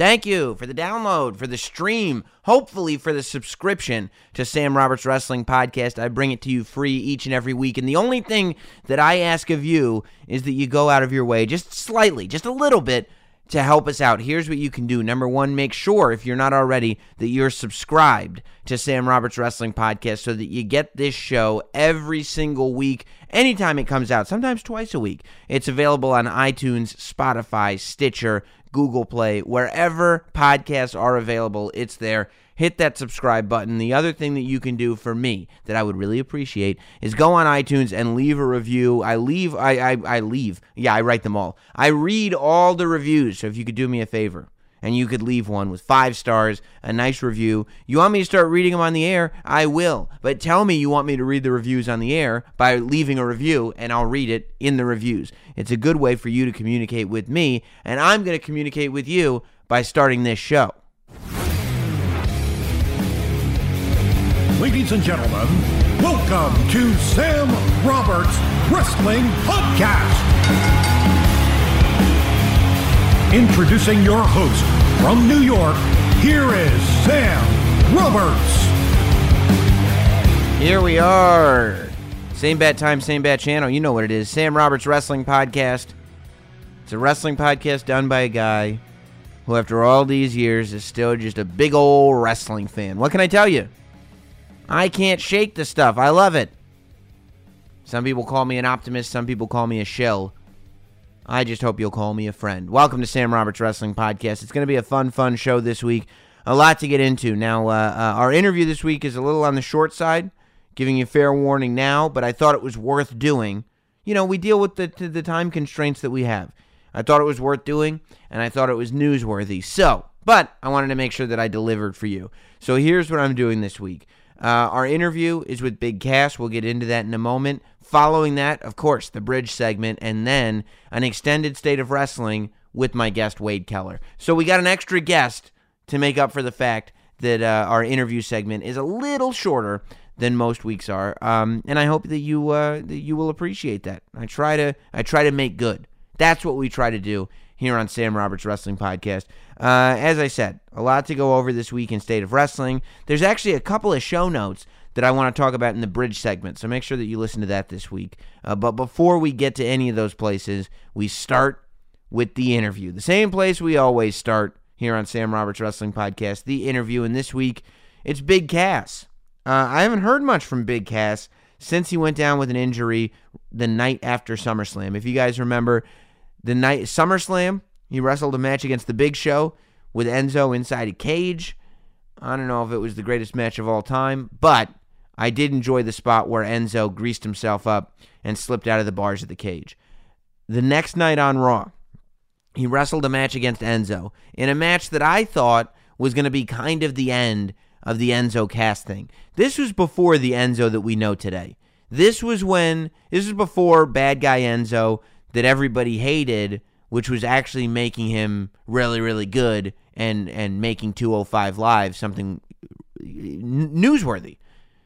Thank you for the download, for the stream, hopefully for the subscription to Sam Roberts Wrestling Podcast. I bring it to you free each and every week. And the only thing that I ask of you is that you go out of your way, just slightly, just a little bit, to help us out. Here's what you can do. Number one, make sure, if you're not already, that you're subscribed to Sam Roberts Wrestling Podcast so that you get this show every single week, anytime it comes out, sometimes twice a week. It's available on iTunes, Spotify, Stitcher, Google Play, wherever podcasts are available, it's there. Hit that subscribe button. The other thing that you can do for me that I would really appreciate is go on iTunes and leave a review. I leave, I, I, I leave. Yeah, I write them all. I read all the reviews. So if you could do me a favor, and you could leave one with five stars, a nice review. You want me to start reading them on the air? I will. But tell me you want me to read the reviews on the air by leaving a review, and I'll read it in the reviews. It's a good way for you to communicate with me, and I'm going to communicate with you by starting this show. Ladies and gentlemen, welcome to Sam Roberts Wrestling Podcast. Introducing your host from New York, here is Sam Roberts. Here we are. Same bad time, same bad channel. You know what it is. Sam Roberts Wrestling Podcast. It's a wrestling podcast done by a guy who, after all these years, is still just a big old wrestling fan. What can I tell you? I can't shake the stuff. I love it. Some people call me an optimist, some people call me a shell. I just hope you'll call me a friend. Welcome to Sam Roberts Wrestling Podcast. It's going to be a fun, fun show this week. A lot to get into. Now, uh, uh, our interview this week is a little on the short side, giving you fair warning now, but I thought it was worth doing. You know, we deal with the, the time constraints that we have. I thought it was worth doing, and I thought it was newsworthy. So, but I wanted to make sure that I delivered for you. So here's what I'm doing this week. Uh, our interview is with Big Cass. We'll get into that in a moment. Following that, of course, the bridge segment, and then an extended state of wrestling with my guest, Wade Keller. So we got an extra guest to make up for the fact that uh, our interview segment is a little shorter than most weeks are. Um, and I hope that you uh, that you will appreciate that. I try to I try to make good. That's what we try to do here on Sam Roberts Wrestling Podcast. Uh, as I said, a lot to go over this week in State of Wrestling. There's actually a couple of show notes that I want to talk about in the bridge segment, so make sure that you listen to that this week. Uh, but before we get to any of those places, we start with the interview. The same place we always start here on Sam Roberts Wrestling Podcast, the interview. And this week, it's Big Cass. Uh, I haven't heard much from Big Cass since he went down with an injury the night after SummerSlam. If you guys remember, the night SummerSlam, he wrestled a match against the Big Show with Enzo inside a cage. I don't know if it was the greatest match of all time, but I did enjoy the spot where Enzo greased himself up and slipped out of the bars of the cage. The next night on Raw, he wrestled a match against Enzo in a match that I thought was going to be kind of the end of the Enzo Cass thing. This was before the Enzo that we know today. This was when, this was before Bad Guy Enzo that everybody hated, which was actually making him really, really good and, and making 205 Live something newsworthy.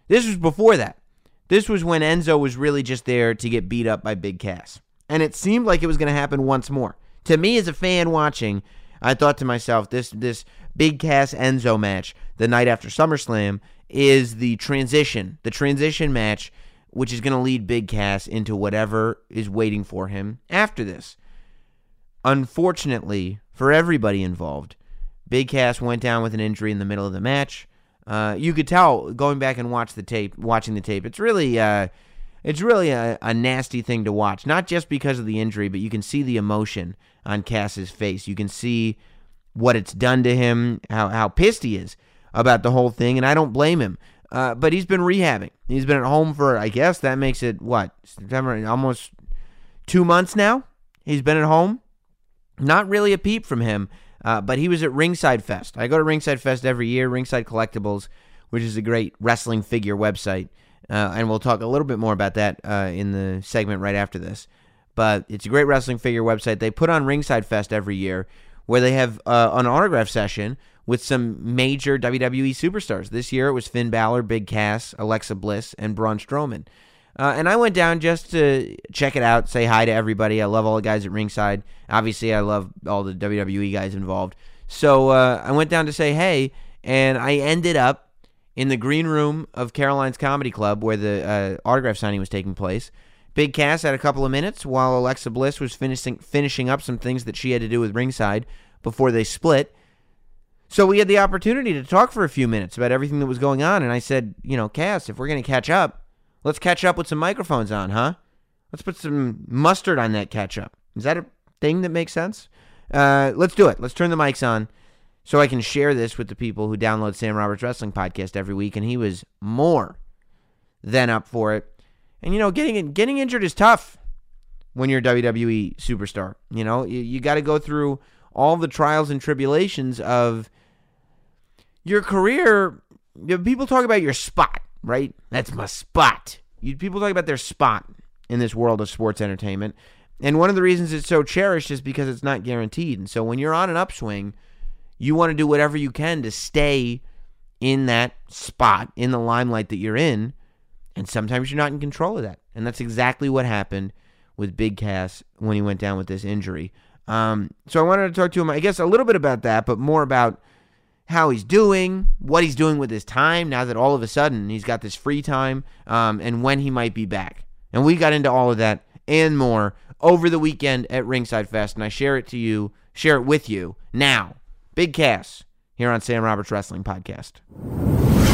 This was before that. This was when Enzo was really just there to get beat up by Big Cass. And it seemed like it was going to happen once more. To me, as a fan watching, I thought to myself, this this Big Cass Enzo match the night after SummerSlam is the transition, the transition match, which is going to lead Big Cass into whatever is waiting for him after this. Unfortunately for everybody involved, Big Cass went down with an injury in the middle of the match. Uh, you could tell going back and watch the tape, watching the tape. It's really, uh, it's really a, a nasty thing to watch. Not just because of the injury, but you can see the emotion on Cass's face. You can see what it's done to him, how how pissed he is about the whole thing, and I don't blame him. Uh, but he's been rehabbing. He's been at home for, I guess that makes it what September, almost two months now. He's been at home. Not really a peep from him. Uh, but he was at Ringside Fest. I go to Ringside Fest every year, Ringside Collectibles, which is a great wrestling figure website. Uh, and we'll talk a little bit more about that uh, in the segment right after this. But it's a great wrestling figure website. They put on Ringside Fest every year where they have uh, an autograph session with some major WWE superstars. This year it was Finn Balor, Big Cass, Alexa Bliss, and Braun Strowman. Uh, and I went down just to check it out, say hi to everybody. I love all the guys at ringside. Obviously, I love all the WWE guys involved. So uh, I went down to say hey, and I ended up in the green room of Caroline's Comedy Club where the uh, autograph signing was taking place. Big Cass had a couple of minutes while Alexa Bliss was finishing finishing up some things that she had to do with ringside before they split. So we had the opportunity to talk for a few minutes about everything that was going on, and I said, you know, Cass, if we're going to catch up, let's catch up with some microphones on, huh? Let's put some mustard on that catch up. Is that a thing that makes sense? Uh, let's do it. Let's turn the mics on so I can share this with the people who download Sam Roberts Wrestling Podcast every week. And he was more than up for it. And you know, getting getting injured is tough when you're a WWE superstar. You know, you, you got to go through all the trials and tribulations of your career. You know, people talk about your spot, right? That's my spot. You, people talk about their spot in this world of sports entertainment. And one of the reasons it's so cherished is because it's not guaranteed. And so when you're on an upswing, you want to do whatever you can to stay in that spot, in the limelight that you're in. And sometimes you're not in control of that. And that's exactly what happened with Big Cass when he went down with this injury. Um, so I wanted to talk to him, I guess, a little bit about that, but more about how he's doing, what he's doing with his time now that all of a sudden he's got this free time, um, and when he might be back. And we got into all of that and more over the weekend at Ringside Fest, and I share it to you, share it with you now. Big Cass here on Sam Roberts Wrestling Podcast.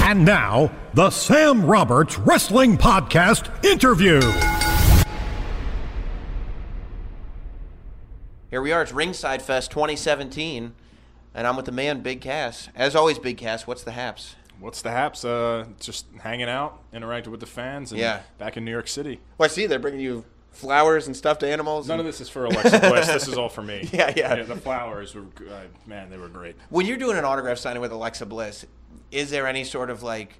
And now, the Sam Roberts Wrestling Podcast interview. Here we are. It's Ringside Fest 2017, and I'm with the man, Big Cass. As always, Big Cass, what's the haps? What's the haps? Uh, just hanging out, interacting with the fans, and Yeah. back in New York City. Well, I see they're bringing you flowers and stuffed animals. None and- of this is for Alexa Bliss. this is all for me. Yeah, yeah. the flowers were, uh, man, they were great. When you're doing an autograph signing with Alexa Bliss, is there any sort of like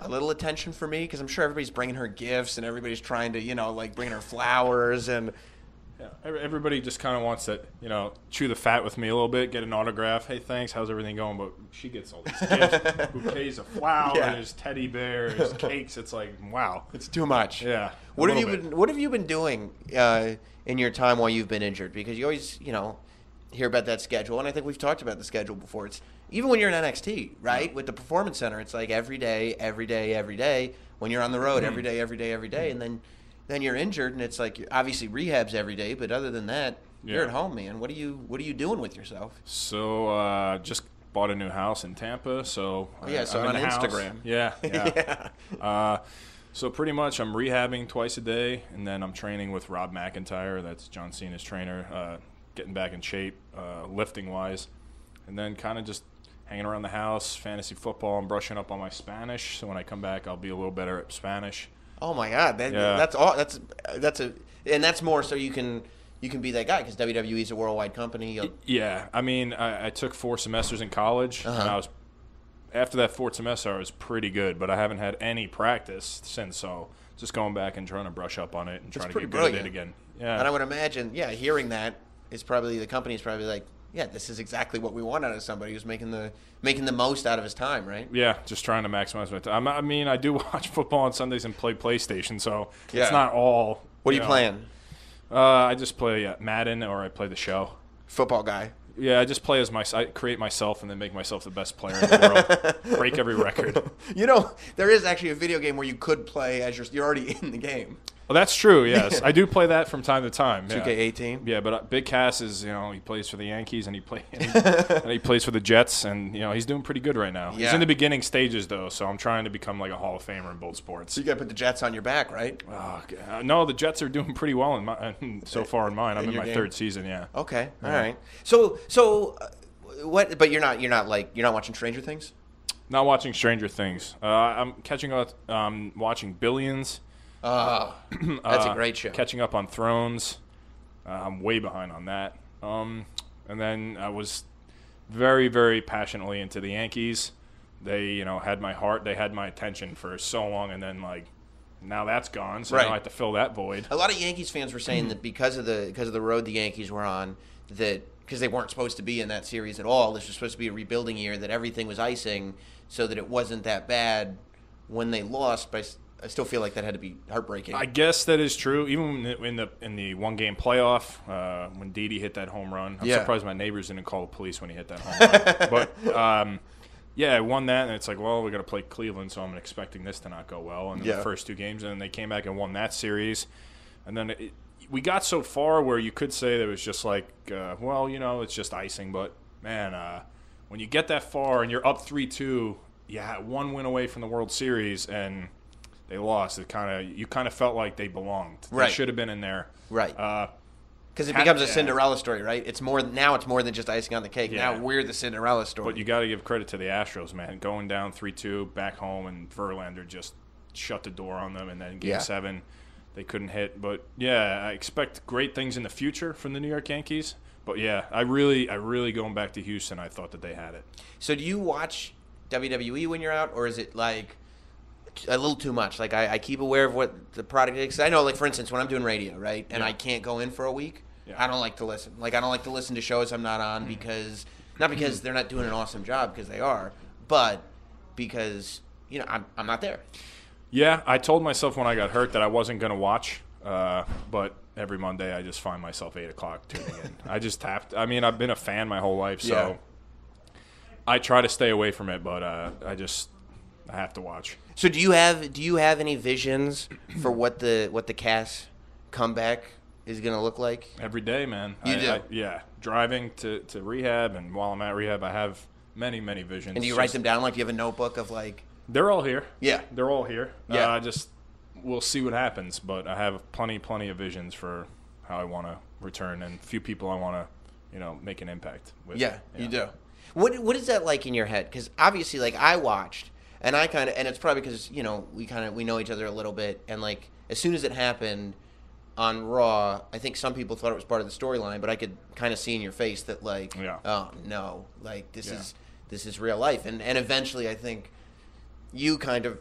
a little attention for me? Because I'm sure everybody's bringing her gifts and everybody's trying to, you know, like bringing her flowers and. Yeah, everybody just kind of wants to, you know, chew the fat with me a little bit, get an autograph. Hey, thanks. How's everything going? But she gets all these gifts, bouquets of flowers, Yeah. teddy bears, cakes. It's like, wow. It's too much. Yeah, What have you bit. been What have you been doing uh, in your time while you've been injured? Because you always, you know, hear about that schedule, and I think we've talked about the schedule before. It's even when you're in NXT, right, with the Performance Center, it's like every day, every day, every day. When you're on the road, every day, every day, every day, and then then you're injured, and it's like obviously rehabs every day, but other than that, you're at home, man. What are you What are you doing with yourself? So, uh, just bought a new house in Tampa. So, Oh, yeah, so I'm on. Instagram. Yeah, yeah. Yeah. Uh, so pretty much, I'm rehabbing twice a day, and then I'm training with Rob McIntyre. That's John Cena's trainer. Uh, getting back in shape, uh, lifting wise, and then kind of just hanging around the house, fantasy football. I'm brushing up on my Spanish, so when I come back, I'll be a little better at Spanish. Oh my God, that, Yeah. that's all. That's that's a, and that's more so you can you can be that guy because WWE is a worldwide company. You'll- Yeah, I mean, I, I took four semesters in college, and uh-huh. I was after that fourth semester, I was pretty good, but I haven't had any practice since. So just going back and trying to brush up on it and trying to get good at it again. Yeah, And I would imagine, yeah, hearing that is probably the company's probably like, yeah, this is exactly what we want out of somebody who's making the making the most out of his time, right? yeah, just trying to maximize my time. I mean, I do watch football on Sundays and play PlayStation, so Yeah. it's not all. What are you know. playing? Uh, I just play uh, Madden or I play the show. Football guy. Yeah, I just play as my. I create myself and then make myself the best player in the world. Break every record. You know, there is actually a video game where you could play as you're you're already in the game. Well, that's true. Yes, I do play that from time to time. yeah. 2K18. Yeah, but uh, Big Cass is you know he plays for the Yankees and he play and he, and he plays for the Jets and you know he's doing pretty good right now. He's Yeah. in the beginning stages though, so I'm trying to become like a Hall of Famer in both sports. So you got to put the Jets on your back, right? Oh, g- uh, no, the Jets are doing pretty well in my so far in mine. I'm In in, your my game? third season. Yeah. Okay, all right. So so, uh, what? But you're not you're not like you're not watching Stranger Things. Not watching Stranger Things. Uh, I'm catching up. Um, watching Billions. Oh, that's a Uh, great show. Catching up on Thrones. Uh, I'm way behind on that. Um, and then I was very, very passionately into the Yankees. They, you know, had my heart. They had my attention for so long, and then like now that's gone. So Right. now I have to fill that void. A lot of Yankees fans were saying that because of the because of the road the Yankees were on, that because they weren't supposed to be in that series at all, this was supposed to be a rebuilding year, that everything was icing, so that it wasn't that bad when they lost by I still feel like that had to be heartbreaking. I guess that is true. Even in the in the, one game playoff, uh, when Didi hit that home run, I'm Yeah. surprised my neighbors didn't call the police when he hit that home run. But um, yeah, I won that, and it's like, well, we're gonna play Cleveland, so I'm expecting this to not go well in Yeah. the first two games, and then they came back and won that series, and then it, we got so far where you could say that it was just like, uh, well, you know, it's just icing, but man, uh, when you get that far and you're up three two, you had one win away from the World Series, and they lost. It kind of you kind of felt like they belonged. Right. They should have been in there. Right. Uh, Because it becomes a. Cinderella story, right? It's more now. It's more than just icing on the cake. Yeah. Now we're the Cinderella story. but you got to give credit to the Astros, man. Going down three two back home, and Verlander just shut the door on them. And then Game Yeah. Seven, they couldn't hit. But yeah, I expect great things in the future from the New York Yankees. But yeah, I really, I really going back to Houston. I thought that they had it. So do you watch WWE when you're out, or is it like a little too much? Like I, I keep aware of what the product is. I know, like for instance, when I'm doing radio, right, and Yeah. I can't go in for a week, Yeah. I don't like to listen. Like I don't like to listen to shows I'm not on because not because they're not doing an awesome job because they are, but because you know I'm I'm not there. Yeah, I told myself when I got hurt that I wasn't going to watch, uh, but every Monday I just find myself eight o'clock tuning in. I just tapped. I mean, I've been a fan my whole life, so Yeah. I try to stay away from it. But uh, I just I have to watch. So do you have do you have any visions for what the what the Cass comeback is going to look like? Every day, man. You I, do? I, yeah, driving to, to rehab, and while I'm at rehab, I have many many visions. And do you write Just- them down like you have a notebook of like They're all here. Yeah. they're all here. Yeah. uh, just we'll see what happens. But I have plenty plenty of visions for how I want to return, and few people I want to you know make an impact with. Yeah, you do. What what is that like in your head? Because obviously, like I watched, and I kind of, and it's probably because you know we kind of we know each other a little bit, and like as soon as it happened on Raw, I think some people thought it was part of the storyline, but I could kind of see in your face that like, Yeah. oh no, like this Yeah. is this is real life, and and eventually I think you kind of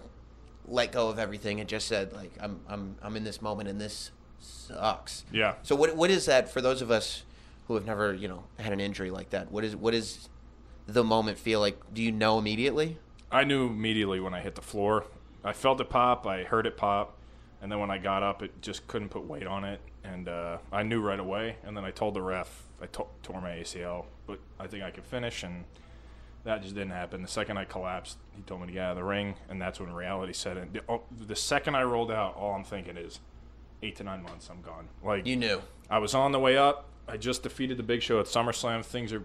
let go of everything and just said like I'm I'm I'm in this moment and this sucks. Yeah. So what what is that for those of us who have never you know had an injury like that? What is what is the moment feel like? Do you know immediately? I knew immediately when I hit the floor. I felt it pop. I heard it pop, and then when I got up, it just couldn't put weight on it, and uh, I knew right away. And then I told the ref I tore my ACL, but I think I could finish, and that just didn't happen. The second I collapsed, he told me to get out of the ring, and that's when reality set in. The, oh, the second I rolled out, all I'm thinking is eight to nine months, I'm gone. Like You knew. I was on the way up. I just defeated the Big Show at SummerSlam. Things are,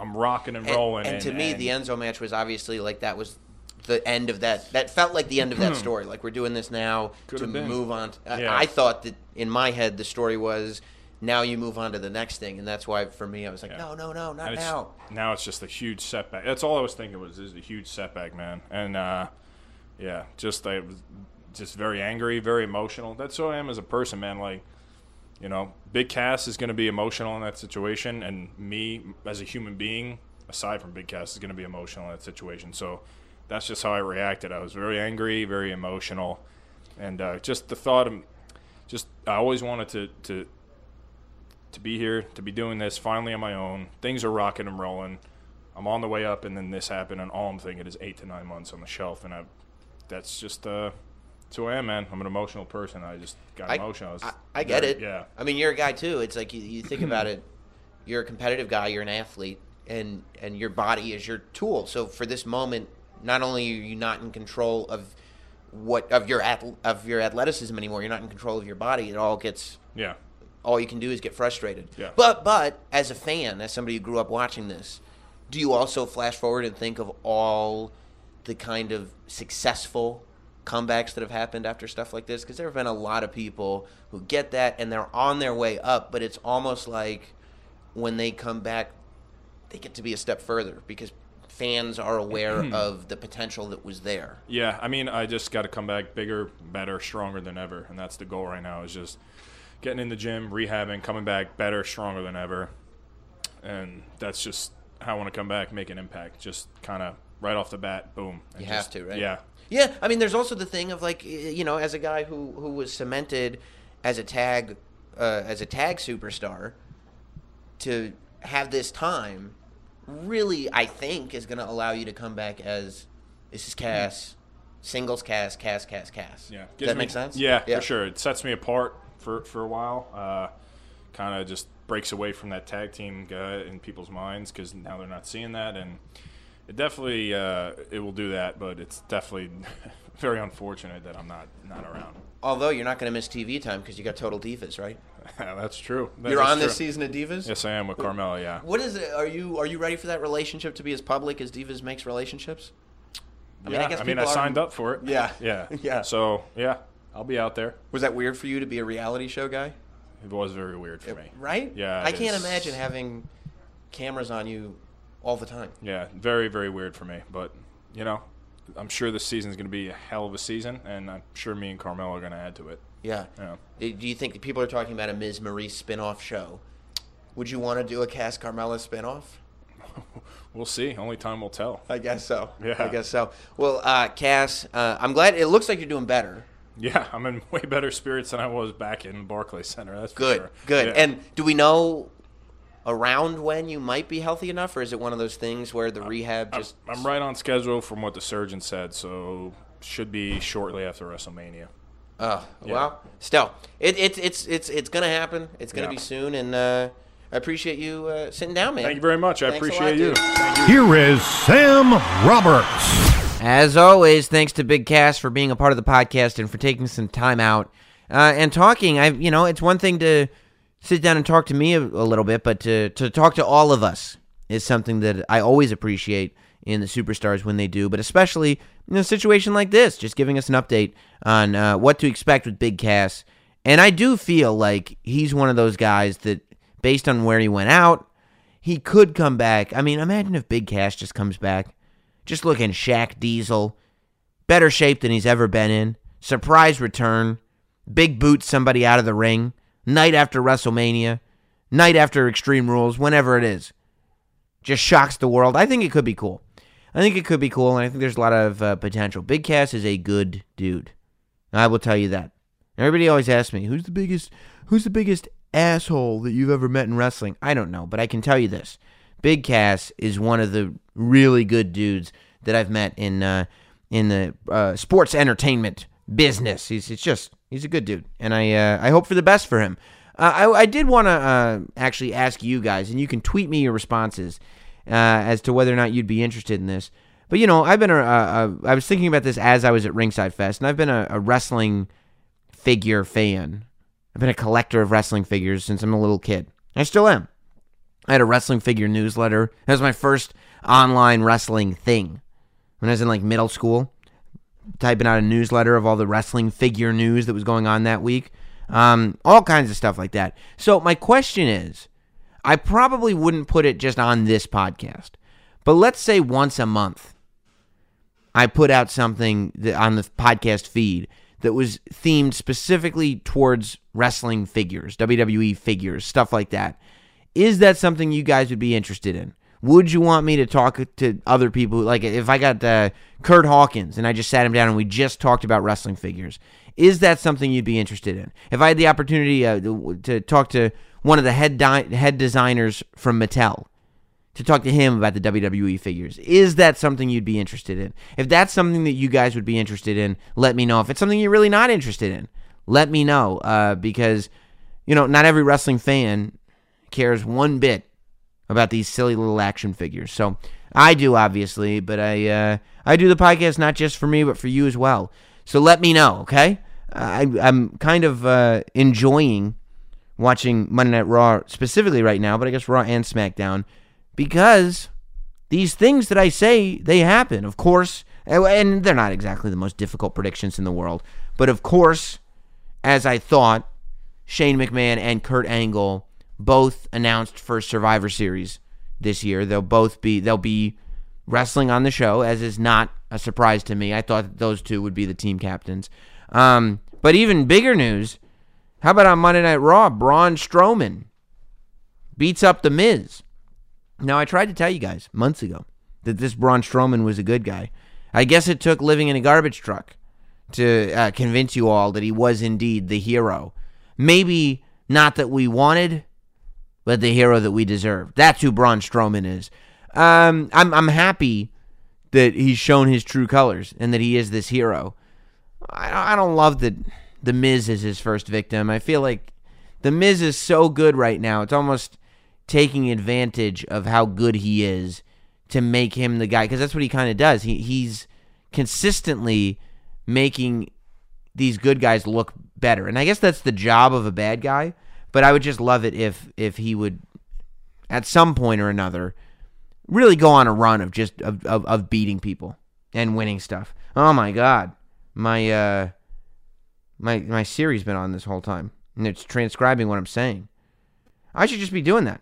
I'm rocking and And, rolling. and to me, the Enzo match was obviously like that was the end of that. That felt like the end of that story. Like we're doing this now to been. move on. I- Yeah. I thought that in my head the story was now you move on to the next thing, and that's why for me I was like, Yeah. no, no, no, not now. now it's just a huge setback. That's all I was thinking was this is a huge setback, man. And uh, yeah, just I was just very angry, very emotional. That's who I am as a person, man. Like, you know, Big Cass is going to be emotional in that situation, and me as a human being, aside from Big Cass, is going to be emotional in that situation. So that's just how I reacted. I was very angry, very emotional, and uh, just the thought of just I always wanted to to to be here, to be doing this finally on my own. Things are rocking and rolling. I'm on the way up, and then this happened, and all I'm thinking is eight to nine months on the shelf, and I, that's just uh, that's who I am, man. I'm an emotional person. I just got I, emotional. was I, I get it. Yeah, I mean, you're a guy too. It's like you, you think about it. You're a competitive guy. You're an athlete, and and your body is your tool. So for this moment, not only are you not in control of what of your ath- of your athleticism anymore, you're not in control of your body. It all gets yeah, all you can do is get frustrated. Yeah. But but as a fan, as somebody who grew up watching this, do you also flash forward and think of all the kind of successful comebacks that have happened after stuff like this? Because there have been a lot of people who get that and they're on their way up, but it's almost like when they come back, they get to be a step further because fans are aware mm-hmm. of the potential that was there. yeah. I mean, I just got to come back bigger, better, stronger than ever, and that's the goal right now. Is just getting in the gym, rehabbing, coming back better, stronger than ever, and that's just how I want to come back, make an impact. Just kind of right off the bat, boom. You have just- to, right? Yeah. Yeah, I mean, there's also the thing of like, you know, as a guy who who was cemented as a tag uh, as a tag superstar, to have this time, really, I think, is going to allow you to come back as this is Cass, singles Cass, Cass, Cass, Cass. Yeah. Does that me- make sense? Yeah, for sure. It sets me apart for for a while. Uh, kind of just breaks away from that tag team guy in people's minds because now they're not seeing that, and it definitely uh, it will do that. But it's definitely very unfortunate that I'm not not around. Although you're not going to miss TV time because you got Total Divas, right? That's true. That You're on this season of Divas. Yes, I am with Carmella. Yeah. What is it? Are you are you ready for that relationship to be as public as Divas makes relationships? I mean, I guess I mean, I people are- signed up for it. Yeah. Yeah. Yeah. So yeah, I'll be out there. Was that weird for you to be a reality show guy? It was very weird for me. Right? Yeah, I it can't is. imagine having cameras on you all the time. Yeah, very very weird for me. But you know, I'm sure this season is going to be a hell of a season, and I'm sure me and Carmella are going to add to it. Yeah. Yeah. Do you think people are talking about a Ms. Maurice spin-off show? Would you want to do a Cass Carmella spin-off? We'll see. Only time will tell. I guess so. Yeah. I guess so. Well, uh, Cass, uh, I'm glad. It looks like you're doing better. Yeah, I'm in way better spirits than I was back in Barclays Center. That's Good. sure. Good. Yeah. And do we know around when you might be healthy enough, or is it one of those things where the rehab I'm, just? I'm right on schedule from what the surgeon said, so should be shortly after WrestleMania. Oh, Yeah. well, still, it, it's it's it's it's gonna happen. It's gonna Yeah. be soon, and uh, I appreciate you uh, sitting down, man. Thank you very much. I Thanks appreciate lot, you. you. Here is Sam Roberts. As always, thanks to Big Cass for being a part of the podcast and for taking some time out uh, and talking. I, you know, it's one thing to sit down and talk to me a, a little bit, but to to talk to all of us is something that I always appreciate in the superstars when they do, but especially in a situation like this, just giving us an update on uh, what to expect with Big Cass. And I do feel like he's one of those guys that, based on where he went out, he could come back. I mean, imagine if Big Cass just comes back. Just looking Shaq Diesel. Better shape than he's ever been in. Surprise return. Big boot somebody out of the ring. Night after WrestleMania. Night after Extreme Rules. Whenever it is. Just shocks the world. I think it could be cool. I think it could be cool, and I think there's a lot of uh, potential. Big Cass is a good dude. I will tell you that. Everybody always asks me, "Who's the biggest? Who's the biggest asshole that you've ever met in wrestling?" I don't know, but I can tell you this: Big Cass is one of the really good dudes that I've met in uh, in the uh, sports entertainment business. He's it's just he's a good dude, and I uh, I hope for the best for him. Uh, I, I did want to uh, actually ask you guys, and you can tweet me your responses uh, as to whether or not you'd be interested in this. But you know, I've been a, a, a I was thinking about this as I was at Ringside Fest, and I've been a, a wrestling figure fan. I've been a collector of wrestling figures since I'm a little kid. I still am. I had a wrestling figure newsletter. That was my first online wrestling thing. When I was in like middle school, typing out a newsletter of all the wrestling figure news that was going on that week. Um, all kinds of stuff like that. So my question is, I probably wouldn't put it just on this podcast, but let's say once a month, I put out something that, on the podcast feed that was themed specifically towards wrestling figures, WWE figures, stuff like that. Is that something you guys would be interested in? Would you want me to talk to other people? Like if I got uh, Kurt Hawkins and I just sat him down and we just talked about wrestling figures, is that something you'd be interested in? If I had the opportunity uh, to, talk to one of the head di- head designers from Mattel, to talk to him about the WWE figures. Is that something you'd be interested in? If that's something that you guys would be interested in, let me know. If it's something you're really not interested in, let me know. Uh, because, you know, not every wrestling fan cares one bit about these silly little action figures. So I do, obviously, but I uh, I do the podcast not just for me, but for you as well. So let me know, okay? I, I'm kind of uh, enjoying watching Monday Night Raw specifically right now, but I guess Raw and SmackDown because these things that I say they happen. Of course, and they're not exactly the most difficult predictions in the world, but of course, as I thought, Shane McMahon and Kurt Angle both announced for Survivor Series this year. They'll both be they'll be wrestling on the show, as is not a surprise to me. I thought those two would be the team captains. Um, but even bigger news, how about on Monday Night Raw, Braun Strowman beats up the Miz. Now I tried to tell you guys months ago that this Braun Strowman was a good guy. I guess it took living in a garbage truck to uh, convince you all that he was indeed the hero. Maybe not that we wanted, but the hero that we deserve. That's who Braun Strowman is. Um, I'm I'm happy that he's shown his true colors and that he is this hero. I, I don't love that the Miz is his first victim. I feel like the Miz is so good right now. It's almost taking advantage of how good he is to make him the guy because that's what he kind of does. He he's consistently making these good guys look better. And I guess that's the job of a bad guy, but I would just love it if if he would at some point or another really go on a run of just of, of, of beating people and winning stuff. Oh my god. My uh my my Siri's been on this whole time and it's transcribing what I'm saying. I should just be doing that.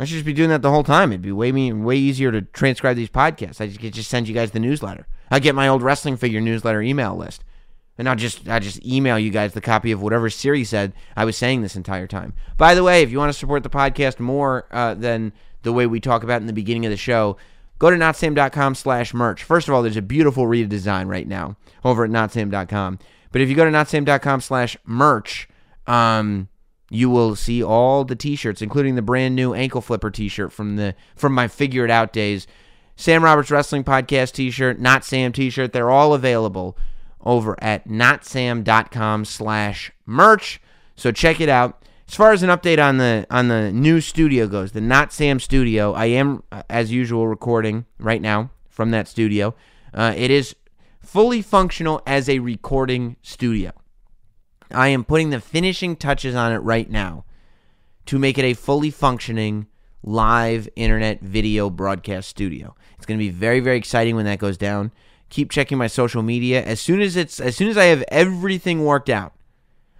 I should just be doing that the whole time. It'd be way me way easier to transcribe these podcasts. I just could just send you guys the newsletter. I get my old wrestling figure newsletter email list, and I'll just I just email you guys the copy of whatever Siri said I was saying this entire time. By the way, if you want to support the podcast more uh, than the way we talk about in the beginning of the show, go to notsam.com slash merch. First of all, there's a beautiful redesign right now over at notsam.com. But if you go to notsam.com slash merch, um, you will see all the t-shirts, including the brand new ankle flipper t-shirt from the from my figure it out days. Sam Roberts Wrestling Podcast t-shirt, Not Sam t-shirt. They're all available over at notsam.com slash merch. So check it out. As far as an update on the on the new studio goes, the Not Sam studio, I am as usual recording right now from that studio. Uh, it is fully functional as a recording studio. I am putting the finishing touches on it right now to make it a fully functioning live internet video broadcast studio. It's going to be very very exciting when that goes down. Keep checking my social media. As soon as it's as soon as I have everything worked out,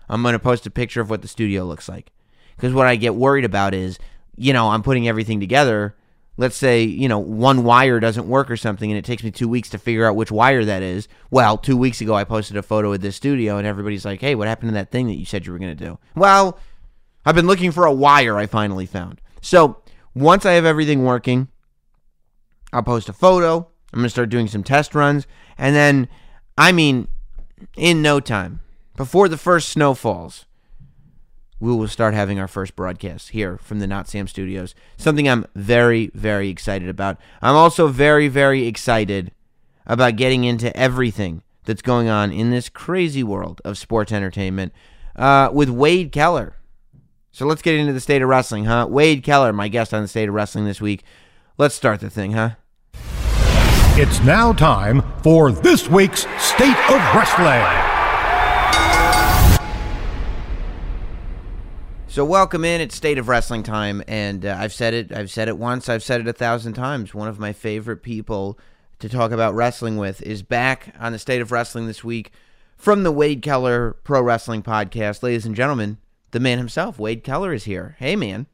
I'm going to post a picture of what the studio looks like. Cuz what I get worried about is, you know, I'm putting everything together. Let's say you know one wire doesn't work or something and it takes me two weeks to figure out which wire that is. Well two weeks ago i posted a photo of this studio and everybody's like hey what happened to that thing that you said you were going to do? Well i've been looking for a wire i finally found. So once i have everything working i'll post a photo i'm going to start doing some test runs and then i mean in no time before the first snow falls we will start having our first broadcast here from the Not Sam Studios. Something I'm very, very excited about. I'm also very, very excited about getting into everything that's going on in this crazy world of sports entertainment uh, with Wade Keller. So let's get into the state of wrestling, huh? Wade Keller, my guest on the state of wrestling this week. Let's start the thing, huh? It's now time for this week's State of Wrestling. So welcome in. It's State of Wrestling time, and uh, I've said it. I've said it once. I've said it a thousand times. One of my favorite people to talk about wrestling with is back on the State of Wrestling this week from the Wade Keller Pro Wrestling Podcast, ladies and gentlemen. The man himself, Wade Keller, is here. Hey, man.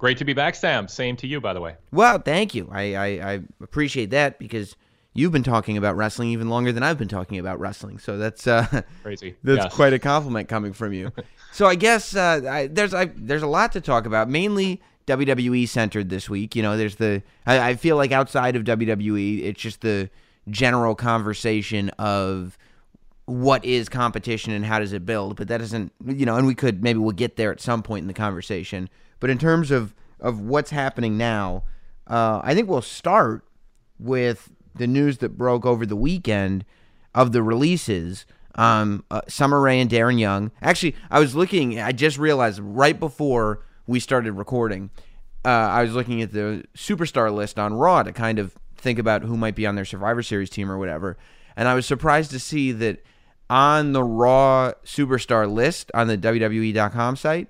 Great to be back, Sam. Same to you, by the way. Well, thank you. I, I, I appreciate that because you've been talking about wrestling even longer than I've been talking about wrestling. So that's uh, crazy. That's yes. quite a compliment coming from you. so I guess uh, I, there's I, there's a lot to talk about. Mainly WWE centered this week. You know, there's the I, I feel like outside of WWE, it's just the general conversation of what is competition and how does it build. But that doesn't you know, and we could maybe we'll get there at some point in the conversation. But in terms of of what's happening now, uh, I think we'll start with the news that broke over the weekend of the releases. Um, uh, Summer Rae and Darren Young. Actually, I was looking. I just realized right before we started recording, uh, I was looking at the superstar list on Raw to kind of think about who might be on their Survivor Series team or whatever. And I was surprised to see that on the Raw superstar list on the WWE.com site,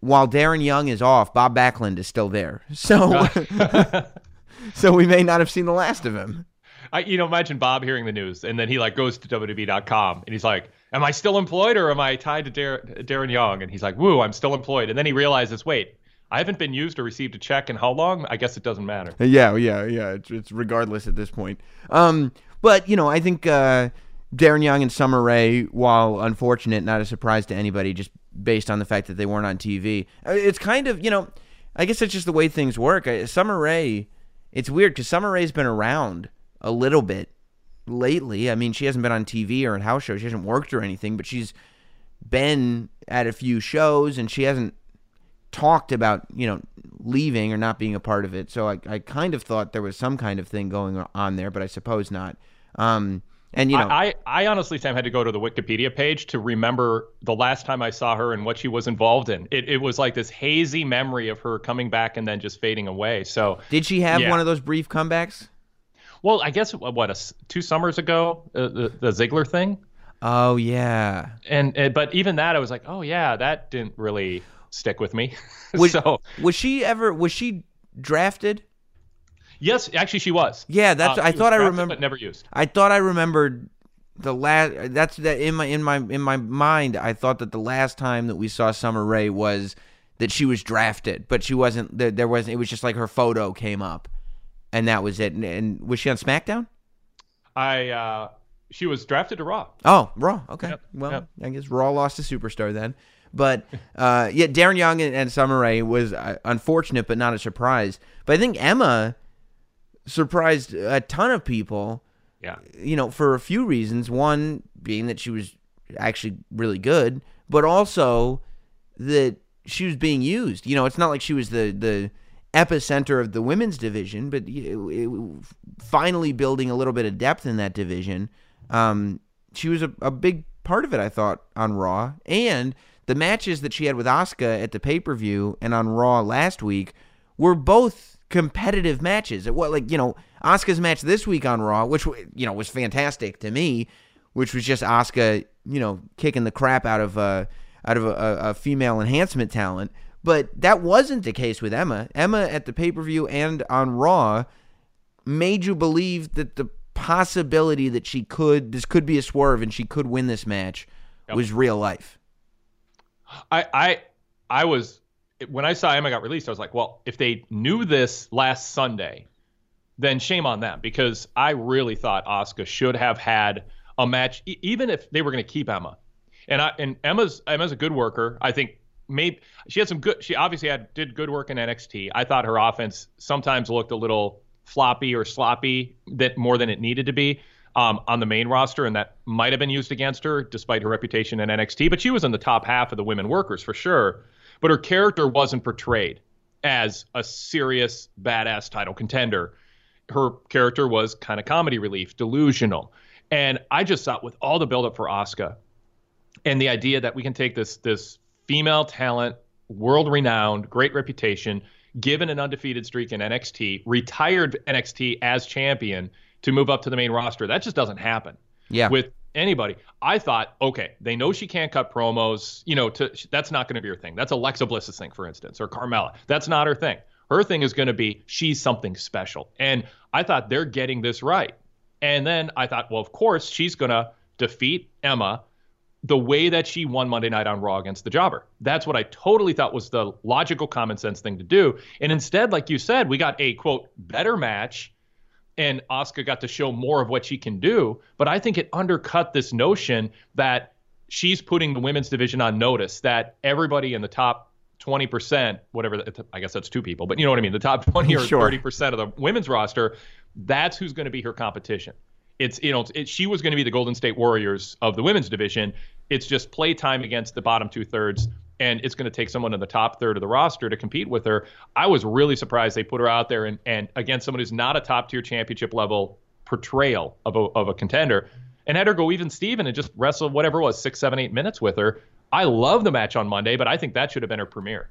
while Darren Young is off, Bob Backlund is still there. So so we may not have seen the last of him. I, you know, imagine Bob hearing the news and then he like goes to WWE.com and he's like, "Am I still employed or am I tied to Dar- Darren Young?" And he's like, "Woo, I'm still employed." And then he realizes, wait, I haven't been used or received a check in how long? I guess it doesn't matter. Yeah, yeah, yeah. It's, it's regardless at this point. Um, but you know, I think uh, Darren Young and Summer Rae, while unfortunate, not a surprise to anybody, just based on the fact that they weren't on TV. Uh, it's kind of you know, I guess it's just the way things work. Summer Rae it's weird because Summer Rae's been around a little bit lately. I mean, she hasn't been on TV or in house shows. She hasn't worked or anything, but she's been at a few shows and she hasn't talked about you know leaving or not being a part of it. So I, I kind of thought there was some kind of thing going on there, but I suppose not. Um, and you know, I, I, I honestly, Sam, had to go to the Wikipedia page to remember the last time I saw her and what she was involved in. It, it was like this hazy memory of her coming back and then just fading away. So did she have yeah. one of those brief comebacks? Well, I guess what a, two summers ago, uh, the, the Ziggler thing. Oh yeah. And uh, but even that, I was like, oh yeah, that didn't really stick with me. Was, so was she ever was she drafted? Yes, actually, she was. Yeah, that's. Uh, I thought I remember. but never used. I thought I remembered the last. That's that in my in my in my mind. I thought that the last time that we saw Summer Rae was that she was drafted, but she wasn't. There, there wasn't. It was just like her photo came up, and that was it. And, and was she on SmackDown? I. uh she was drafted to Raw. Oh, Raw. Okay. Yep, Well, yep. I guess Raw lost a superstar then. But uh, yeah, Darren Young and, and Summer Rae was uh, unfortunate, but not a surprise. But I think Emma surprised a ton of people. Yeah. You know, for a few reasons. One being that she was actually really good, but also that she was being used. You know, it's not like she was the the epicenter of the women's division, but it, it, finally building a little bit of depth in that division. Um, she was a, a big part of it, I thought, on Raw. And the matches that she had with Asuka at the pay per view and on Raw last week were both competitive matches. It was like, you know, Asuka's match this week on Raw, which, you know, was fantastic to me, which was just Asuka, you know, kicking the crap out of, uh, out of a, a, a female enhancement talent. But that wasn't the case with Emma. Emma at the pay per view and on Raw made you believe that the possibility that she could this could be a swerve and she could win this match Yep. was real life. I I I was when I saw Emma got released, I was like, well, if they knew this last Sunday, then shame on them because I really thought Asuka should have had a match, e- even if they were going to keep Emma. And I and Emma's Emma's a good worker. I think maybe she had some good. She obviously had did good work in NXT. I thought her offense sometimes looked a little floppy or sloppy that more than it needed to be um, on the main roster, and that might have been used against her despite her reputation in NXT. But she was in the top half of the women workers for sure. But her character wasn't portrayed as a serious badass title contender. Her character was kind of comedy relief, delusional. And I just thought with all the buildup for Asuka and the idea that we can take this this female talent, world renowned, great reputation, given an undefeated streak in NXT, retired NXT as champion to move up to the main roster. That just doesn't happen Yeah. with anybody. I thought, okay, they know she can't cut promos. You know, to that's not going to be her thing. That's Alexa Bliss's thing, for instance, or Carmella. That's not her thing. Her thing is going to be she's something special. And I thought they're getting this right. And then I thought, well, of course she's going to defeat Emma the way that she won Monday Night on Raw against the Jobber. That's what I totally thought was the logical, common sense thing to do. And instead, like you said, we got a quote better match and Asuka got to show more of what she can do. But I think it undercut this notion that she's putting the women's division on notice that everybody in the top 20%, whatever, I guess that's two people, but you know what I mean, the top 20 or Sure. 30% of the women's roster, that's who's going to be her competition. It's, you know, it, she was going to be the Golden State Warriors of the women's division. It's just play time against the bottom two thirds and it's going to take someone in the top third of the roster to compete with her. I was really surprised they put her out there and, and against someone who's not a top tier championship level portrayal of a, of a contender and had her go even Steven and just wrestle whatever it was, six, seven, eight minutes with her. I love the match on Monday, but I think that should have been her premiere.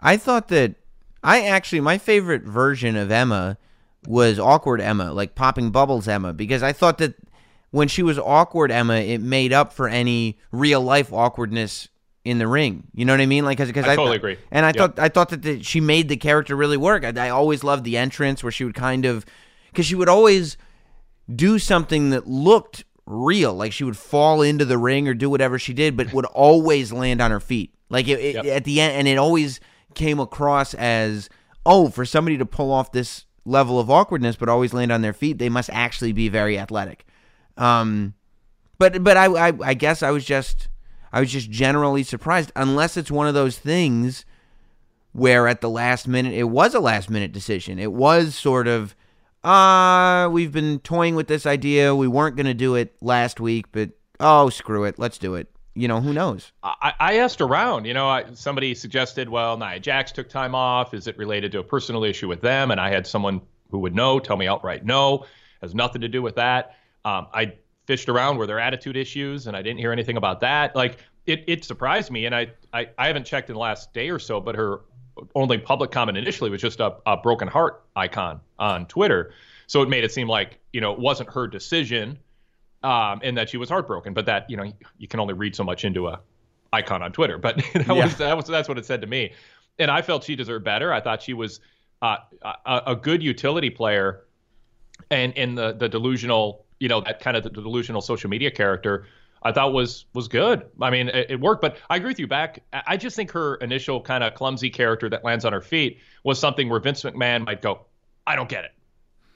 I thought that I actually my favorite version of Emma was awkward Emma, like popping bubbles Emma, because I thought that when she was awkward Emma, it made up for any real life awkwardness in the ring. You know what I mean? Like, because I totally agree. And I Yep. thought I thought that the, she made the character really work. I, I always loved the entrance where she would kind of because she would always do something that looked real, like she would fall into the ring or do whatever she did, but would always land on her feet. Like it, it- Yep. at the end, and it always came across as, oh, for somebody to pull off this level of awkwardness, but always land on their feet, they must actually be very athletic. Um, but but I, I I guess I was just I was just generally surprised, unless it's one of those things where at the last minute it was a last minute decision. It was sort of uh we've been toying with this idea. We weren't going to do it last week, but oh, screw it. Let's do it. you know, who knows? I, I asked around. You know, I, somebody suggested, well, Nia Jax took time off. Is it related to a personal issue with them? And I had someone who would know tell me outright, no, has nothing to do with that. Um, I fished around were there attitude issues, and I didn't hear anything about that. Like it, it surprised me, and I, I, I haven't checked in the last day or so, but her only public comment initially was just a, a broken heart icon on Twitter. So it made it seem like you know it wasn't her decision um, and that she was heartbroken. But that you know you can only read so much into a icon on Twitter. But that yeah. was that was that's what it said to me, and I felt she deserved better. I thought she was uh, a, a, good utility player, and in the the delusional you know that kind of the delusional social media character. I thought was was good. I mean, it, it, worked, but I agree with you. Back, I just think her initial kind of clumsy character that lands on her feet was something where Vince McMahon might go, "I don't get it,"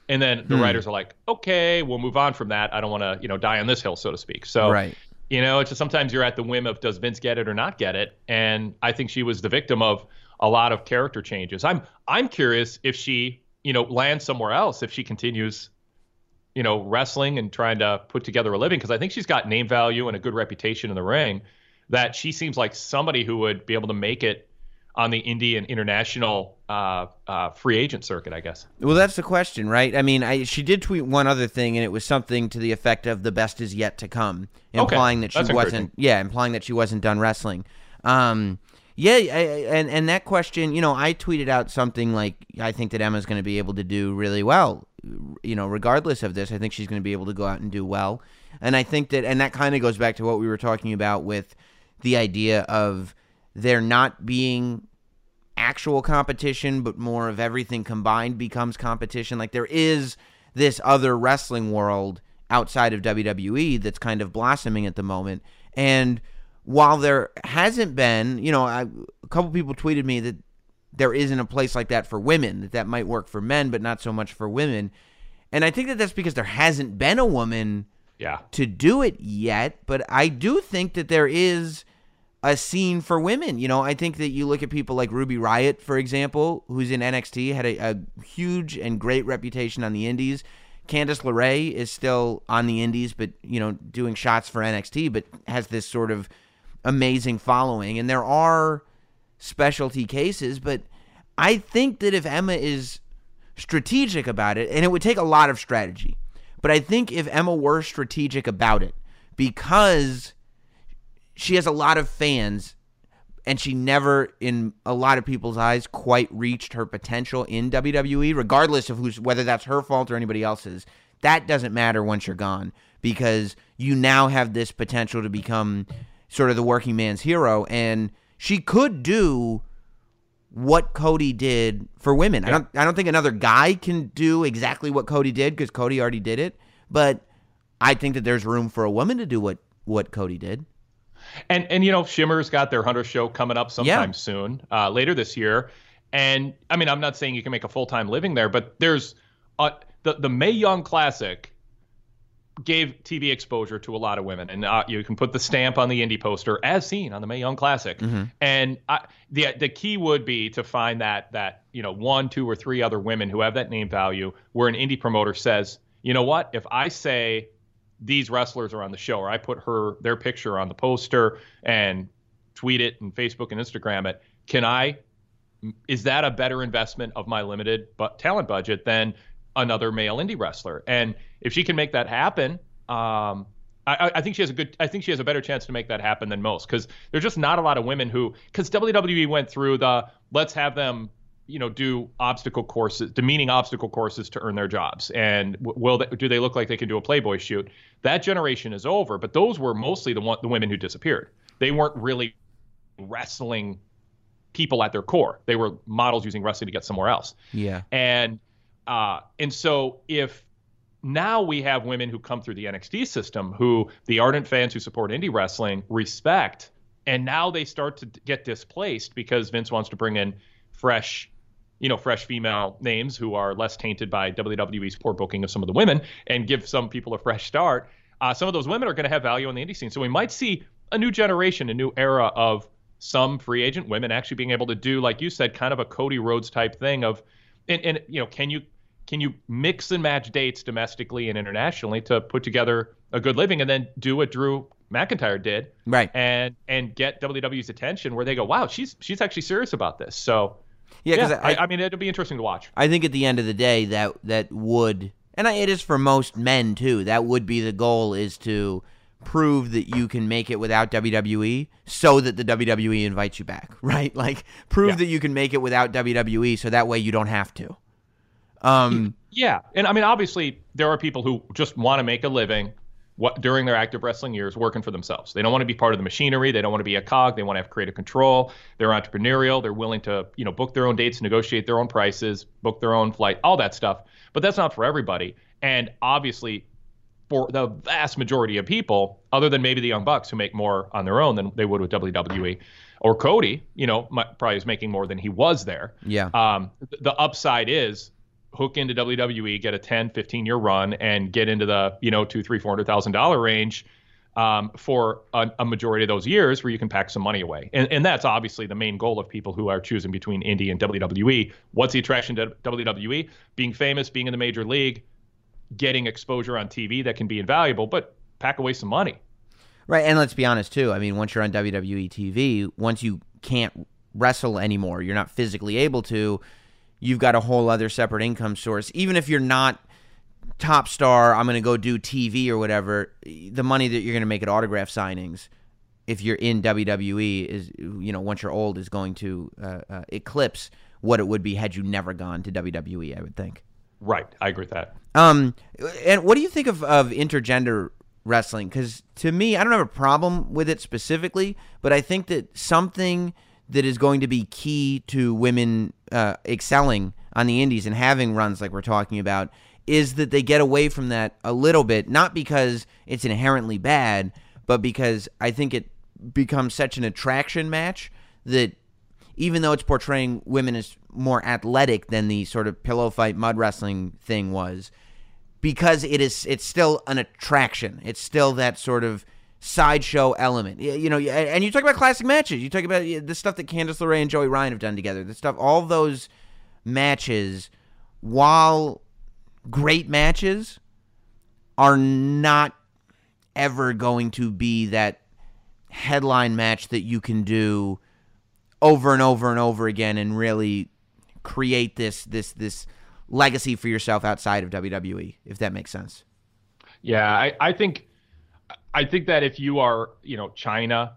and then the hmm. writers are like, okay, we'll move on from that. I don't want to, you know, die on this hill, so to speak. So, right. you know, it's just sometimes you're at the whim of does Vince get it or not get it, and I think she was the victim of a lot of character changes. I'm I'm curious if she, you know, lands somewhere else if she continues, you know, wrestling and trying to put together a living because I think she's got name value and a good reputation in the ring. That she seems like somebody who would be able to make it on the indie and international uh, uh, free agent circuit, I guess. Well, that's the question, right? I mean, I, she did tweet one other thing, and it was something to the effect of "the best is yet to come," implying okay. that she wasn't, yeah, implying that she wasn't done wrestling. Um, yeah, I, and and that question, you know, I tweeted out something like, "I think that Emma's going to be able to do really well." You know, regardless of this, I think she's going to be able to go out and do well. And I think that, and that kind of goes back to what we were talking about with the idea of there not being actual competition, but more of everything combined becomes competition. Like there is this other wrestling world outside of WWE that's kind of blossoming at the moment. And while there hasn't been, you know, I, a couple people tweeted me that there isn't a place like that for women, that that might work for men, but not so much for women. And I think that that's because there hasn't been a woman yeah. to do it yet. But I do think that there is a scene for women. You know, I think that you look at people like Ruby Riott, for example, who's in NXT, had a, a huge and great reputation on the Indies. Candice LeRae is still on the Indies, but you know, doing shots for NXT, but has this sort of amazing following. And there are specialty cases, but I think that if Emma is strategic about it, and it would take a lot of strategy, but I think if Emma were strategic about it, because she has a lot of fans and she never in a lot of people's eyes quite reached her potential in WWE regardless of who's whether that's her fault or anybody else's that doesn't matter once you're gone because you now have this potential to become sort of the working man's hero and she could do what Cody did for women. Yeah. I don't I don't think another guy can do exactly what Cody did because Cody already did it, but I think that there's room for a woman to do what what Cody did. And and you know, Shimmer's got their Hunter show coming up sometime yeah. soon, uh, later this year. And I mean, I'm not saying you can make a full time living there, but there's uh, the the Mae Young Classic gave TV exposure to a lot of women, and uh, you can put the stamp on the indie poster as seen on the Mae Young Classic. Mm-hmm. And I, the the key would be to find that that you know one, two, or three other women who have that name value, where an indie promoter says, you know what, if I say these wrestlers are on the show, or I put her their picture on the poster and tweet it and Facebook and Instagram it. Can I? Is that a better investment of my limited but talent budget than another male indie wrestler? And if she can make that happen, um, I, I, think she has a good. I think she has a better chance to make that happen than most because there's just not a lot of women who. Because WWE went through the let's have them you know do obstacle courses demeaning obstacle courses to earn their jobs and will they, do they look like they can do a playboy shoot that generation is over but those were mostly the one the women who disappeared they weren't really wrestling people at their core they were models using wrestling to get somewhere else yeah and uh and so if now we have women who come through the NXT system who the ardent fans who support indie wrestling respect and now they start to get displaced because Vince wants to bring in fresh you know, fresh female names who are less tainted by WWE's poor booking of some of the women and give some people a fresh start. Uh, some of those women are going to have value in the indie scene. So we might see a new generation, a new era of some free agent women actually being able to do, like you said, kind of a Cody Rhodes type thing of, and, and you know, can you can you mix and match dates domestically and internationally to put together a good living and then do what Drew McIntyre did, Right. and and get WWE's attention where they go, wow, she's she's actually serious about this. So Yeah, because I, I mean, it'll be interesting to watch. I think at the end of the day that that would and I, it is for most men too. That would be the goal is to prove that you can make it without WWE so that the WWE invites you back, right? Like prove Yeah. that you can make it without WWE so that way you don't have to. Um Yeah, and I mean, obviously, there are people who just want to make a living what, during their active wrestling years working for themselves. They don't want to be part of the machinery. They don't want to be a cog. They want to have creative control. They're entrepreneurial. They're willing to, you know, book their own dates, negotiate their own prices, book their own flight, all that stuff. But that's not for everybody. And obviously, for the vast majority of people, other than maybe the Young Bucks who make more on their own than they would with WWE, or Cody, you know, probably is making more than he was there. Yeah. Um, th- the upside is hook into WWE, get a 10, 15 year run, and get into the you know two, three, four hundred thousand dollar range um, for a, a majority of those years, where you can pack some money away. And and that's obviously the main goal of people who are choosing between indie and WWE. What's the attraction to WWE? Being famous, being in the major league, getting exposure on TV that can be invaluable, but pack away some money. Right, and let's be honest too. I mean, once you're on WWE TV, once you can't wrestle anymore, you're not physically able to. You've got a whole other separate income source. Even if you're not top star, I'm going to go do TV or whatever. The money that you're going to make at autograph signings, if you're in WWE, is you know once you're old is going to uh, uh, eclipse what it would be had you never gone to WWE. I would think. Right, I agree with that. Um, and what do you think of, of intergender wrestling? Because to me, I don't have a problem with it specifically, but I think that something that is going to be key to women uh, excelling on the indies and having runs like we're talking about is that they get away from that a little bit, not because it's inherently bad, but because I think it becomes such an attraction match that even though it's portraying women as more athletic than the sort of pillow fight mud wrestling thing was, because it is it's still an attraction. It's still that sort of sideshow element. You know, and you talk about classic matches. You talk about the stuff that Candice LeRae and Joey Ryan have done together. The stuff, all those matches, while great matches, are not ever going to be that headline match that you can do over and over and over again and really create this this this legacy for yourself outside of WWE if that makes sense. Yeah, I, I think I think that if you are, you know, Chyna,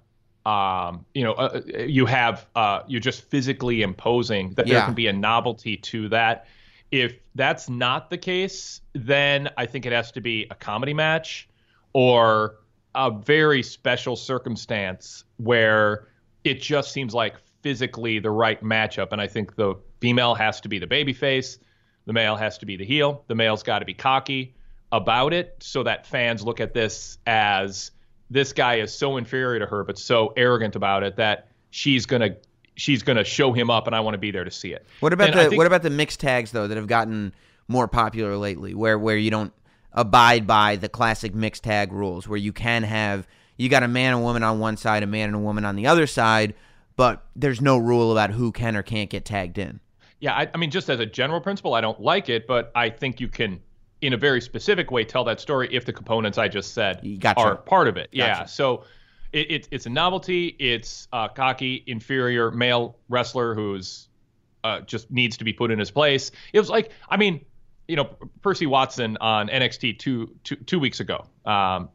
um, you know, uh, you have uh, you're just physically imposing that there can be a novelty to that. If that's not the case, then I think it has to be a comedy match or a very special circumstance where it just seems like physically the right matchup. And I think the female has to be the baby face, the male has to be the heel, the male's got to be cocky about it so that fans look at this as this guy is so inferior to her but so arrogant about it that she's going to she's going to show him up and I want to be there to see it. What about And the think- what about the mixed tags though that have gotten more popular lately where where you don't abide by the classic mixed tag rules where you can have you got a man and a woman on one side, a man and a woman on the other side, but there's no rule about who can or can't get tagged in. Yeah, I, I mean, just as a general principle, I don't like it, but I think you can, in a very specific way, tell that story if the components I just said Gotcha. are part of it. Yeah. Gotcha. So it, it, it's a novelty. It's a cocky, inferior male wrestler who's uh, just needs to be put in his place. It was like, I mean, you know, Percy Watson on NXT two two, two weeks ago um,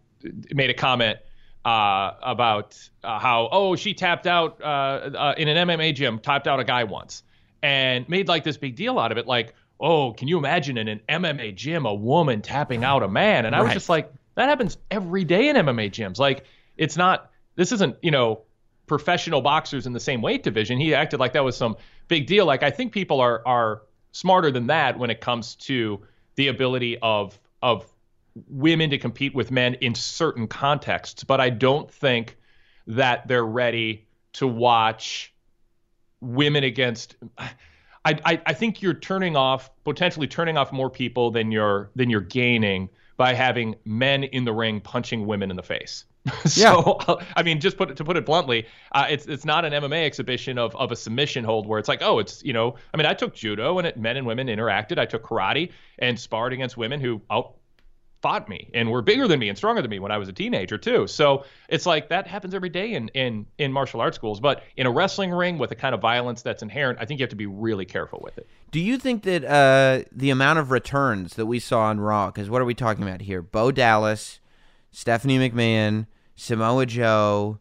made a comment uh, about uh, how oh she tapped out uh, uh, in an MMA gym, tapped out a guy once, and made like this big deal out of it. Like, oh, can you imagine in an MMA gym a woman tapping out a man? And I was just like, that happens every day in MMA gyms. Like, it's not. This isn't you know professional boxers in the same weight division. He acted like that was some big deal. Like I think people are are smarter than that when it comes to the ability of of women to compete with men in certain contexts, but I don't think that they're ready to watch women against I, I, I think you're turning off potentially turning off more people than you're than you're gaining by having men in the ring punching women in the face. so I mean, just put it to put it bluntly, uh, it's it's not an MMA exhibition of of a submission hold where it's like, oh, it's you know, I mean, I took judo and it, men and women interacted. I took karate and sparred against women who out fought me and were bigger than me and stronger than me when I was a teenager too. So it's like that happens every day in in in martial arts schools, but in a wrestling ring with the kind of violence that's inherent, I think you have to be really careful with it. Do you think that uh, the amount of returns that we saw on Raw, because what are we talking about here? Bo Dallas, Stephanie McMahon, Samoa Joe,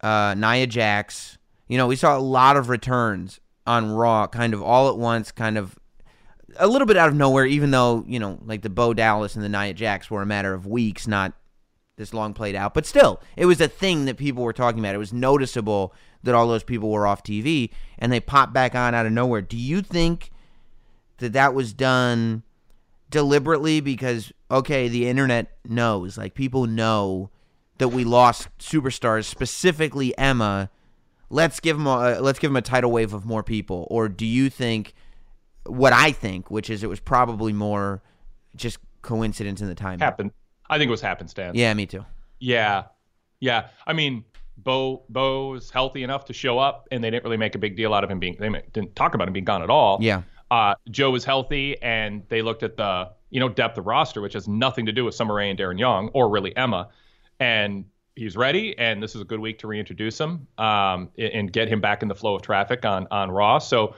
uh, Nia Jax. You know, we saw a lot of returns on Raw, kind of all at once, kind of a little bit out of nowhere, even though, you know, like the Bo Dallas and the Nia Jax were a matter of weeks, not this long played out. But still, it was a thing that people were talking about. It was noticeable that all those people were off TV and they popped back on out of nowhere. Do you think that that was done deliberately because, okay, the internet knows, like people know that we lost superstars, specifically Emma? Let's give them a let's give them a tidal wave of more people, or do you think what I think, which is it was probably more just coincidence in the timing. Happened. I think it was happenstance. Yeah, me too. Yeah, yeah. I mean, Bo Bo's healthy enough to show up, and they didn't really make a big deal out of him being. They didn't talk about him being gone at all. Yeah. Uh, Joe was healthy, and they looked at the you know depth of roster, which has nothing to do with Summer Rae and Darren Young, or really Emma, and he's ready. And this is a good week to reintroduce him um, and get him back in the flow of traffic on on Raw. So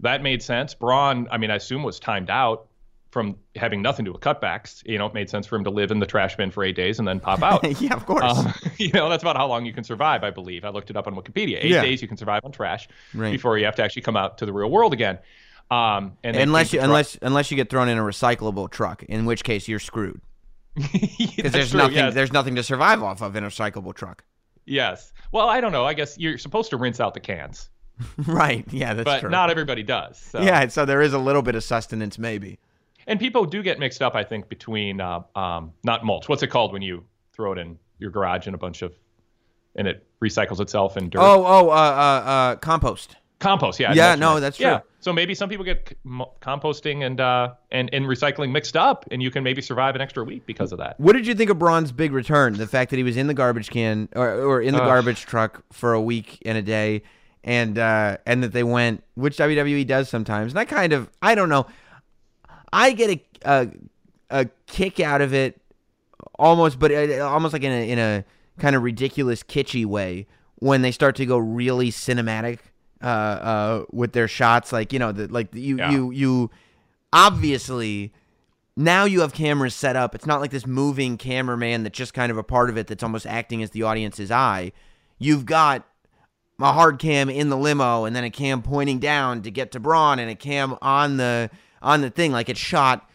that made sense. Braun, I mean, I assume was timed out from having nothing to do with cutbacks. You know, it made sense for him to live in the trash bin for eight days and then pop out. yeah, of course. Um, you know, that's about how long you can survive, I believe. I looked it up on Wikipedia. Eight Yeah. days you can survive on trash Right. before you have to actually come out to the real world again. Um, and unless you unless unless you get thrown in a recyclable truck, in which case you're screwed because there's true, nothing yes. there's nothing to survive off of in a recyclable truck. Yes. Well, I don't know. I guess you're supposed to rinse out the cans, right? Yeah, that's but true. not everybody does. So. yeah, so there is a little bit of sustenance, maybe. And people do get mixed up, I think, between uh, um, not mulch. What's it called when you throw it in your garage and a bunch of, and it recycles itself in dirt? Oh, oh, uh, uh, uh, compost. compost. Yeah. Yeah, no, that's Yeah. true. So maybe some people get composting and uh and and recycling mixed up, and you can maybe survive an extra week because of that. What did you think of Braun's big return? The fact that he was in the garbage can or, or in the Ugh. garbage truck for a week and a day, and uh, and that they went, which WWE does sometimes. And I kind of, I don't know, I get a a, a kick out of it, almost, but uh, almost like in a in a kind of ridiculous, kitschy way when they start to go really cinematic uh, uh, with their shots. Like you know, the, like you Yeah. you you obviously now you have cameras set up. It's not like this moving cameraman that's just kind of a part of it that's almost acting as the audience's eye. You've got a hard cam in the limo and then a cam pointing down to get to Braun and a cam on the on the thing like it's shot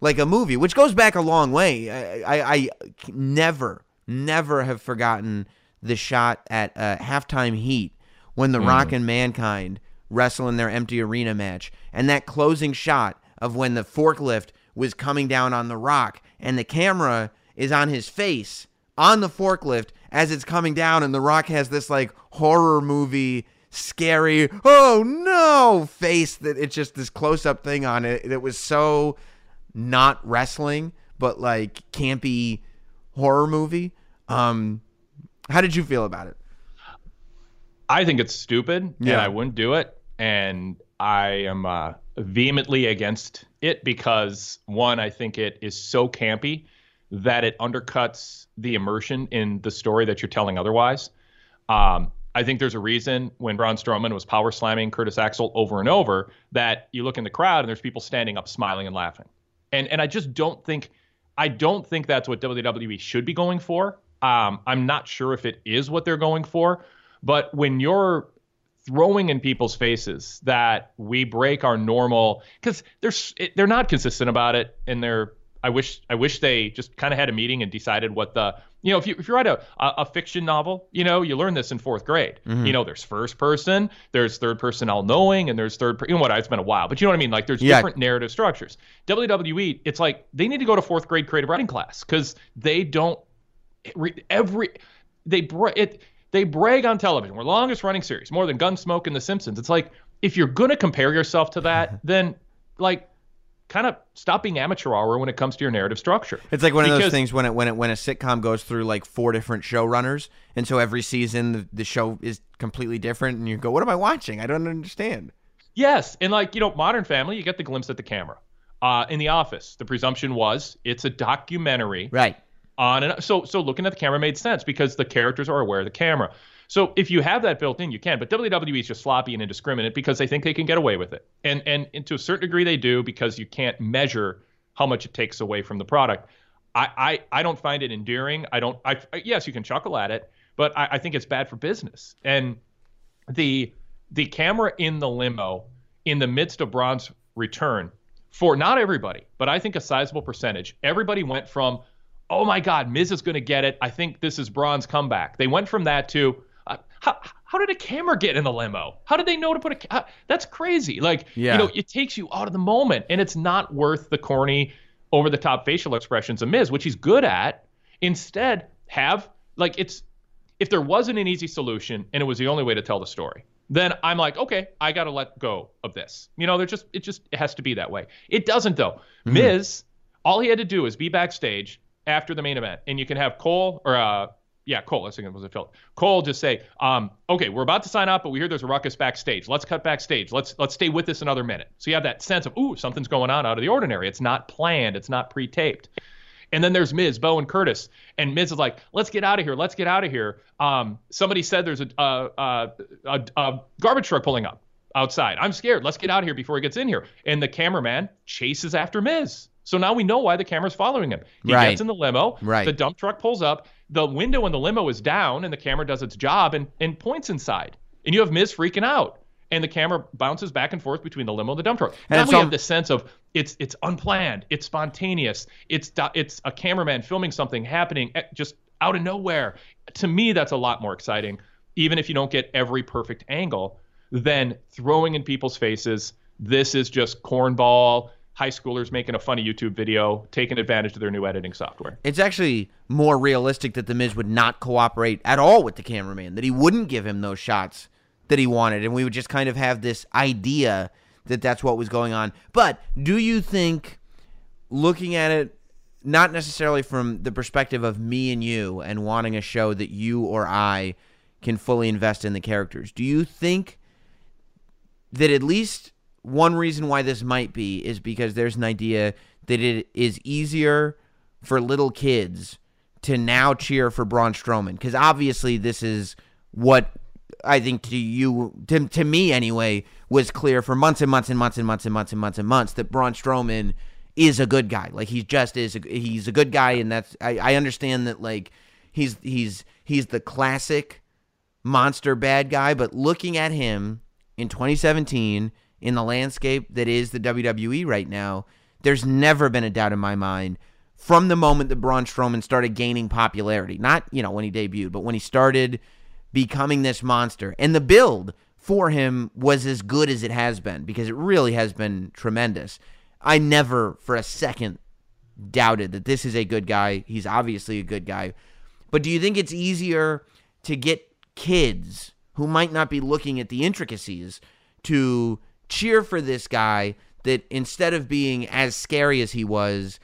like a movie, which goes back a long way. I, I, I never, never have forgotten the shot at uh, halftime heat when The Rock and Mankind wrestle in their empty arena match, and that closing shot of when the forklift was coming down on The Rock, and the camera is on his face on the forklift as it's coming down, and The Rock has this like horror movie scary oh no face that it's just this close up thing on it that was so not wrestling but like campy horror movie um how did you feel about it I think it's stupid, Yeah. and I wouldn't do it. And I am uh, vehemently against it because one, I think it is so campy that it undercuts the immersion in the story that you're telling otherwise. Um, I think there's a reason when Braun Strowman was power slamming Curtis Axel over and over that you look in the crowd and there's people standing up smiling and laughing. And and I just don't think I don't think that's what WWE should be going for. Um, I'm not sure if it is what they're going for, but when you're throwing in people's faces that we break our normal because they're they're not consistent about it and they're I wish I wish they just kind of had a meeting and decided what the you know if you if you write a, a fiction novel you know you learn this in fourth grade mm-hmm. you know there's first person there's third person all knowing and there's third per- you know what it's been a while but you know what I mean like there's Yeah. different narrative structures WWE it's like they need to go to fourth grade creative writing class because they don't every they bra- it they brag on television. We're longest running series, more than Gunsmoke and The Simpsons. It's like if you're gonna compare yourself to that, then like kind of stop being amateur hour when it comes to your narrative structure. It's like one of those things when it when it when a sitcom goes through like four different showrunners, and so every season the, the show is completely different, and you go, "What am I watching? I don't understand." Yes, and like you know, Modern Family, you get the glimpse at the camera. Uh, in The Office, the presumption was it's a documentary Right. on and so so looking at the camera made sense because the characters are aware of the camera. So if you have that built in, you can. But WWE is just sloppy and indiscriminate because they think they can get away with it, and and, and to a certain degree they do because you can't measure how much it takes away from the product. I I, I don't find it endearing. I don't. I yes, you can chuckle at it, but I, I think it's bad for business. And the the camera in the limo in the midst of Braun's return for not everybody, but I think a sizable percentage. Everybody went from, oh my God, Miz is going to get it. I think this is Braun's comeback. They went from that to, uh, how, how did a camera get in the limo? How did they know to put a? Ca- that's crazy. Like, Yeah. you know, it takes you out of the moment, and it's not worth the corny, over the top facial expressions of Miz, which he's good at. Instead, have like it's if there wasn't an easy solution and it was the only way to tell the story, then I'm like, okay, I got to let go of this. You know, there just it just it has to be that way. It doesn't though. Miz, all he had to do is be backstage after the main event, and you can have Cole or uh yeah Cole. I was it was a Phil. Cole just say, um, okay, we're about to sign up, but we hear there's a ruckus backstage. Let's cut backstage. Let's let's stay with this another minute. So you have that sense of ooh something's going on out of the ordinary. It's not planned. It's not pre-taped. And then there's Miz, Bo, and Curtis. And Miz is like, let's get out of here. Let's get out of here. Um, somebody said there's a, a, a, a, a garbage truck pulling up outside. I'm scared. Let's get out of here before he gets in here. And the cameraman chases after Miz. So now we know why the camera's following him. He Right. gets in the limo. Right. The dump truck pulls up. The window in the limo is down, and the camera does its job and, and points inside. And you have Miz freaking out. And the camera bounces back and forth between the limo and the dump truck. And now we have the sense of it's it's unplanned, it's spontaneous, it's it's a cameraman filming something happening eh, just out of nowhere. To me, that's a lot more exciting, even if you don't get every perfect angle, than throwing in people's faces. This is just cornball. High schoolers making a funny YouTube video, taking advantage of their new editing software. It's actually more realistic that the Miz would not cooperate at all with the cameraman, that he wouldn't give him those shots that he wanted, and we would just kind of have this idea that that's what was going on. But do you think, looking at it, not necessarily from the perspective of me and you and wanting a show that you or I can fully invest in the characters, do you think that at least one reason why this might be is because there's an idea that it is easier for little kids to now cheer for Braun Strowman because obviously this is what I think to you to, to me anyway was clear for months and months and months and months and months and months and months that Braun Strowman is a good guy. Like he just is a, he's a good guy and that's I, I understand that like he's he's he's the classic monster bad guy, but looking at him in 2017 in the landscape that is the WWE right now, there's never been a doubt in my mind from the moment that Braun Strowman started gaining popularity. Not, you know, when he debuted, but when he started becoming this monster. And the build for him was as good as it has been because it really has been tremendous. I never for a second doubted that this is a good guy. He's obviously a good guy. But do you think it's easier to get kids who might not be looking at the intricacies to cheer for this guy that instead of being as scary as he was,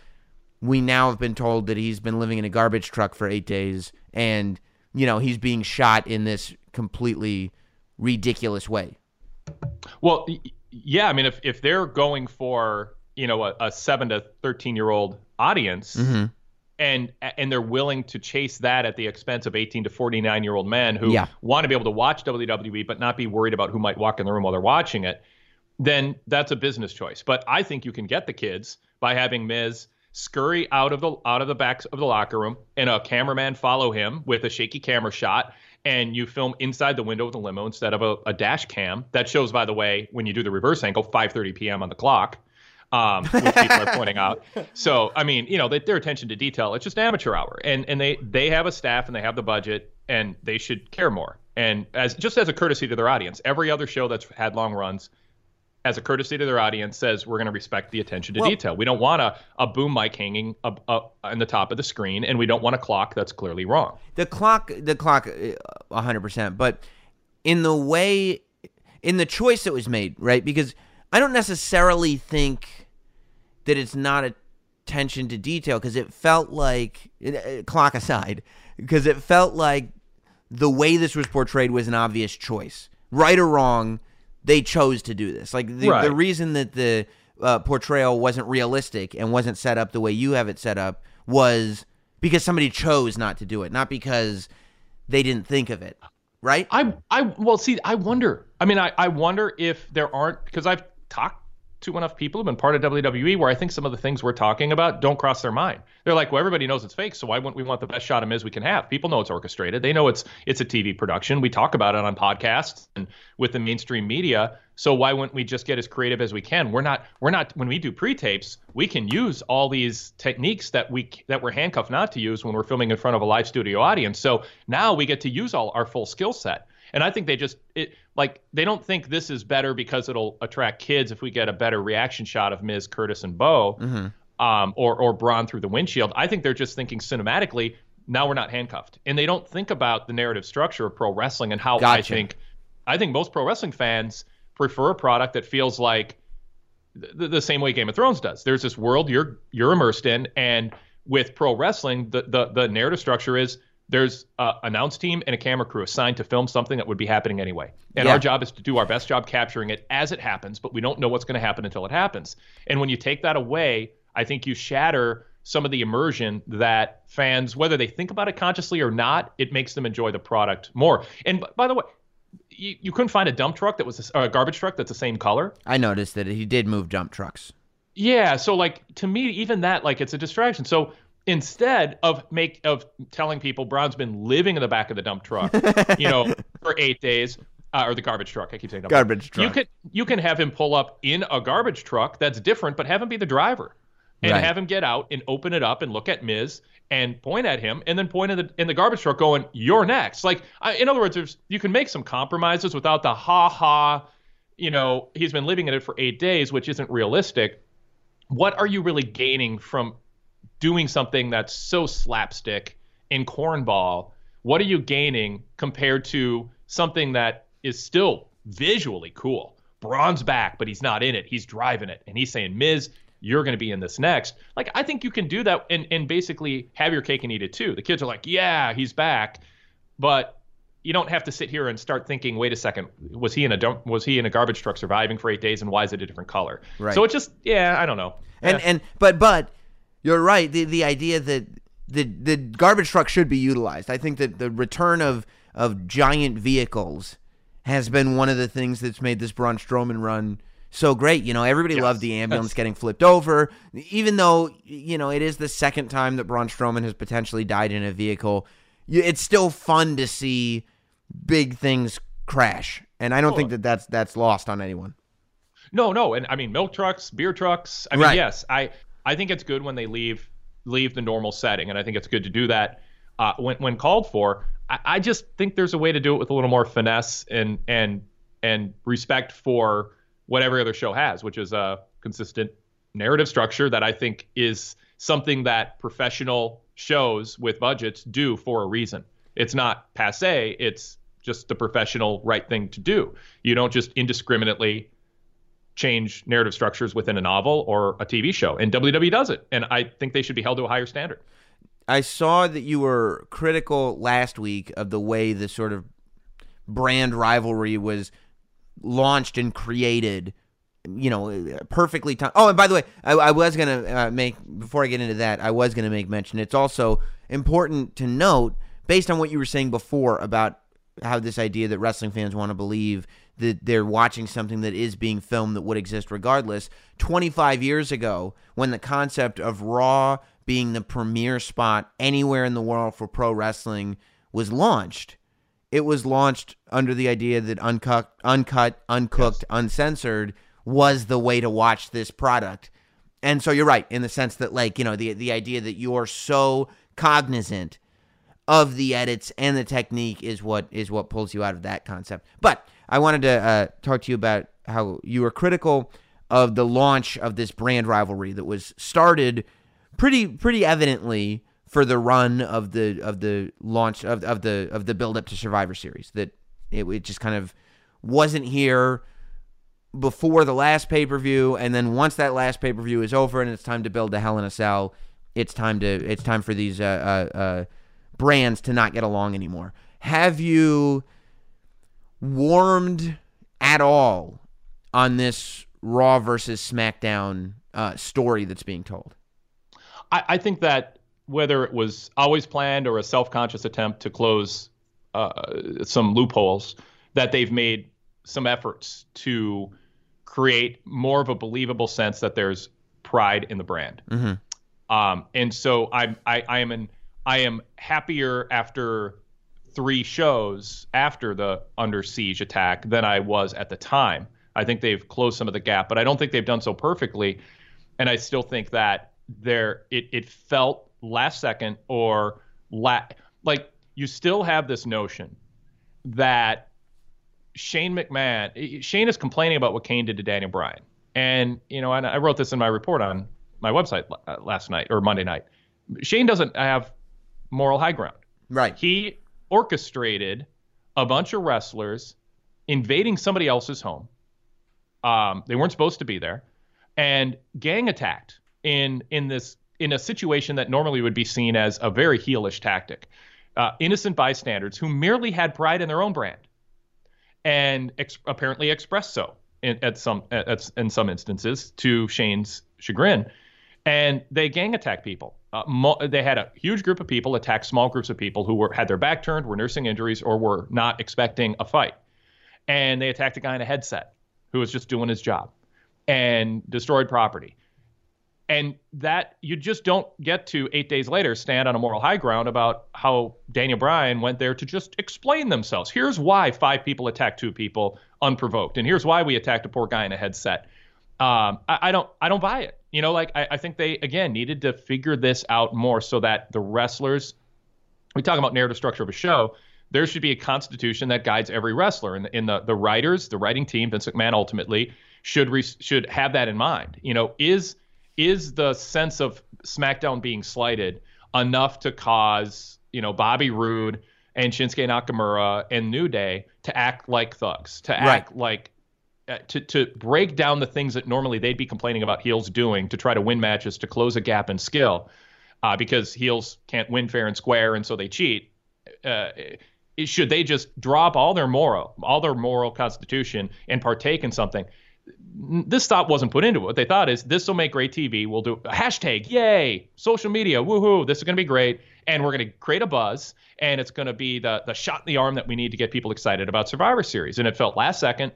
we now have been told that he's been living in a garbage truck for eight days and, you know, he's being shot in this completely ridiculous way? Well, yeah, I mean, if if they're going for you know a, a seven to thirteen year old audience, Mm-hmm. and and they're willing to chase that at the expense of eighteen to forty nine year old men who Yeah. want to be able to watch WWE but not be worried about who might walk in the room while they're watching it, then that's a business choice. But I think you can get the kids by having Miz scurry out of the out of the back of the locker room and a cameraman follow him with a shaky camera shot and you film inside the window of the limo instead of a, a dash cam that shows by the way when you do the reverse angle 5:30 p.m. on the clock um, which people are pointing out. So, I mean, you know, they, their attention to detail, it's just amateur hour. And and they they have a staff and they have the budget and they should care more. And as just as a courtesy to their audience, every other show that's had long runs as a courtesy to their audience says we're going to respect the attention to Well- detail. We don't want a, a boom mic hanging up, up on the top of the screen and we don't want a clock that's clearly wrong. The clock, the clock, uh, hundred percent. But in the way, in the choice that was made, right? Because I don't necessarily think that it's not attention to detail because it felt like uh, clock aside, because it felt like the way this was portrayed was an obvious choice, right or wrong. They chose to do this. Like the, Right. the reason that the uh, portrayal wasn't realistic and wasn't set up the way you have it set up was because somebody chose not to do it, not because they didn't think of it, right? I I well see I wonder. I mean I I wonder if there aren't because I've talked to enough people who've been part of WWE where I think some of the things we're talking about don't cross their mind. They're like, well, everybody knows it's fake, so why wouldn't we want the best shot of Miz we can have? People know it's orchestrated. They know it's it's a TV production. We talk about it on podcasts and with the mainstream media. So why wouldn't we just get as creative as we can? We're not we're not when we do pre-tapes, we can use all these techniques that we that we're handcuffed not to use when we're filming in front of a live studio audience. So now we get to use all our full skill set. And I think they just it like they don't think this is better because it'll attract kids if we get a better reaction shot of Miz Curtis, and Bo, Mm-hmm. um, or or Braun through the windshield. I think they're just thinking cinematically. Now we're not handcuffed, and they don't think about the narrative structure of pro wrestling and how I think. I think most pro wrestling fans prefer a product that feels like the, the same way Game of Thrones does. There's this world you're you're immersed in, and with pro wrestling, the the, the narrative structure is there's a announce team and a camera crew assigned to film something that would be happening anyway. And Yeah. our job is to do our best job capturing it as it happens, but we don't know what's going to happen until it happens. And when you take that away, I think you shatter some of the immersion that fans, whether they think about it consciously or not, it makes them enjoy the product more. And by the way, you, you couldn't find a dump truck that was or a garbage truck that's the same color. I noticed that he did move dump trucks. Yeah, so like to me, even that like it's a distraction. So instead of make of telling people Braun's been living in the back of the dump truck, you know, for eight days, uh, or the garbage truck. I keep saying dump Garbage You truck. can you can have him pull up in a garbage truck that's different, but have him be the driver, and Right. have him get out and open it up and look at Miz and point at him, and then point in the in the garbage truck, going, "You're next." Like, I, in other words, there's you can make some compromises without the ha ha. You know, he's been living in it for eight days, which isn't realistic what are you really gaining from doing something that's so slapstick in cornball? What are you gaining compared to something that is still visually cool? Braun's back, but he's not in it. He's driving it, and he's saying, "Miz, you're going to be in this next." Like I think you can do that and and basically have your cake and eat it too. The kids are like, "Yeah, he's back," but you don't have to sit here and start thinking, wait a second, was he in a dump, was he in a garbage truck surviving for eight days, and why is it a different color? Right. So it just, yeah, I don't know. And Eh. and but but you're right. The the idea that the the garbage truck should be utilized. I think that the return of of giant vehicles has been one of the things that's made this Braun Strowman run so great. You know, everybody Yes. loved the ambulance That's- getting flipped over, even though you know it is the second time that Braun Strowman has potentially died in a vehicle. It's still fun to see big things crash, and I don't think that that's that's lost on anyone. No, no, and I mean milk trucks, beer trucks. I mean, Right. yes, I I think it's good when they leave leave the normal setting, and I think it's good to do that uh, when when called for. I, I just think there's a way to do it with a little more finesse and and and respect for what every other show has, which is a consistent narrative structure that I think is something that professional shows with budgets do for a reason. It's not passe. It's just the professional right thing to do. You don't just indiscriminately change narrative structures within a novel or a TV show. And WWE does it. And I think they should be held to a higher standard. I saw that you were critical last week of the way the sort of brand rivalry was launched and created. You know, perfectly timed. Oh, and by the way, I, I was gonna uh, make before I get into that, I was gonna make mention. It's also important to note, based on what you were saying before about how this idea that wrestling fans want to believe that they're watching something that is being filmed that would exist regardless. 25 years ago, when the concept of Raw being the premier spot anywhere in the world for pro wrestling was launched, it was launched under the idea that uncut, uncut, uncooked, uncensored was the way to watch this product. And so you're right in the sense that like, you know, the the idea that you're so cognizant of the edits and the technique is what is what pulls you out of that concept. But I wanted to uh, talk to you about how you were critical of the launch of this brand rivalry that was started pretty pretty evidently for the run of the of the launch of, of the of the build up to Survivor Series that it, it just kind of wasn't here before the last pay per view, and then once that last pay per view is over and it's time to build the Hell in a Cell, it's time to it's time for these uh, uh, uh, brands to not get along anymore. Have you warmed at all on this Raw versus SmackDown uh, story that's being told. I, I think that whether it was always planned or a self-conscious attempt to close uh, some loopholes, that they've made some efforts to create more of a believable sense that there's pride in the brand. Mm-hmm. Um, and so I'm I, I am in I am happier after three shows after the under siege attack than I was at the time. I think they've closed some of the gap, but I don't think they've done so perfectly. And I still think that there it it felt last second or la- like you still have this notion that Shane McMahon Shane is complaining about what Kane did to Daniel Bryan. And you know, and I wrote this in my report on my website uh, last night or Monday night. Shane doesn't have moral high ground. Right. He orchestrated a bunch of wrestlers invading somebody else's home. Um, they weren't supposed to be there, and gang attacked in in this in a situation that normally would be seen as a very heelish tactic. Uh, innocent bystanders who merely had pride in their own brand, and ex- apparently expressed so in, at some at, in some instances to Shane's chagrin, and they gang attack people. Uh, mo- they had a huge group of people attack small groups of people who were had their back turned, were nursing injuries, or were not expecting a fight, and they attacked a guy in a headset who was just doing his job, and destroyed property. And that you just don't get to eight days later stand on a moral high ground about how Daniel Bryan went there to just explain themselves. Here's why five people attacked two people unprovoked, and here's why we attacked a poor guy in a headset. Um, I, I, don't I don't buy it. You know, like I, I think they again needed to figure this out more so that the wrestlers. We talk about narrative structure of a show. There should be a constitution that guides every wrestler, and in the the writers, the writing team, Vince McMahon ultimately should re, should have that in mind. You know, is is the sense of SmackDown being slighted enough to cause, you know, Bobby Roode and Shinsuke Nakamura and New Day to act like thugs, to act right. like to to break down the things that normally they'd be complaining about heels doing to try to win matches to close a gap in skill, uh, because heels can't win fair and square and so they cheat. Uh, should they just drop all their moral, all their moral constitution and partake in something? this thought wasn't put into it. What they thought is this will make great TV. We'll do a hashtag, yay, social media, woohoo, this is going to be great. And we're going to create a buzz, and it's going to be the, the shot in the arm that we need to get people excited about Survivor Series. And it felt last second.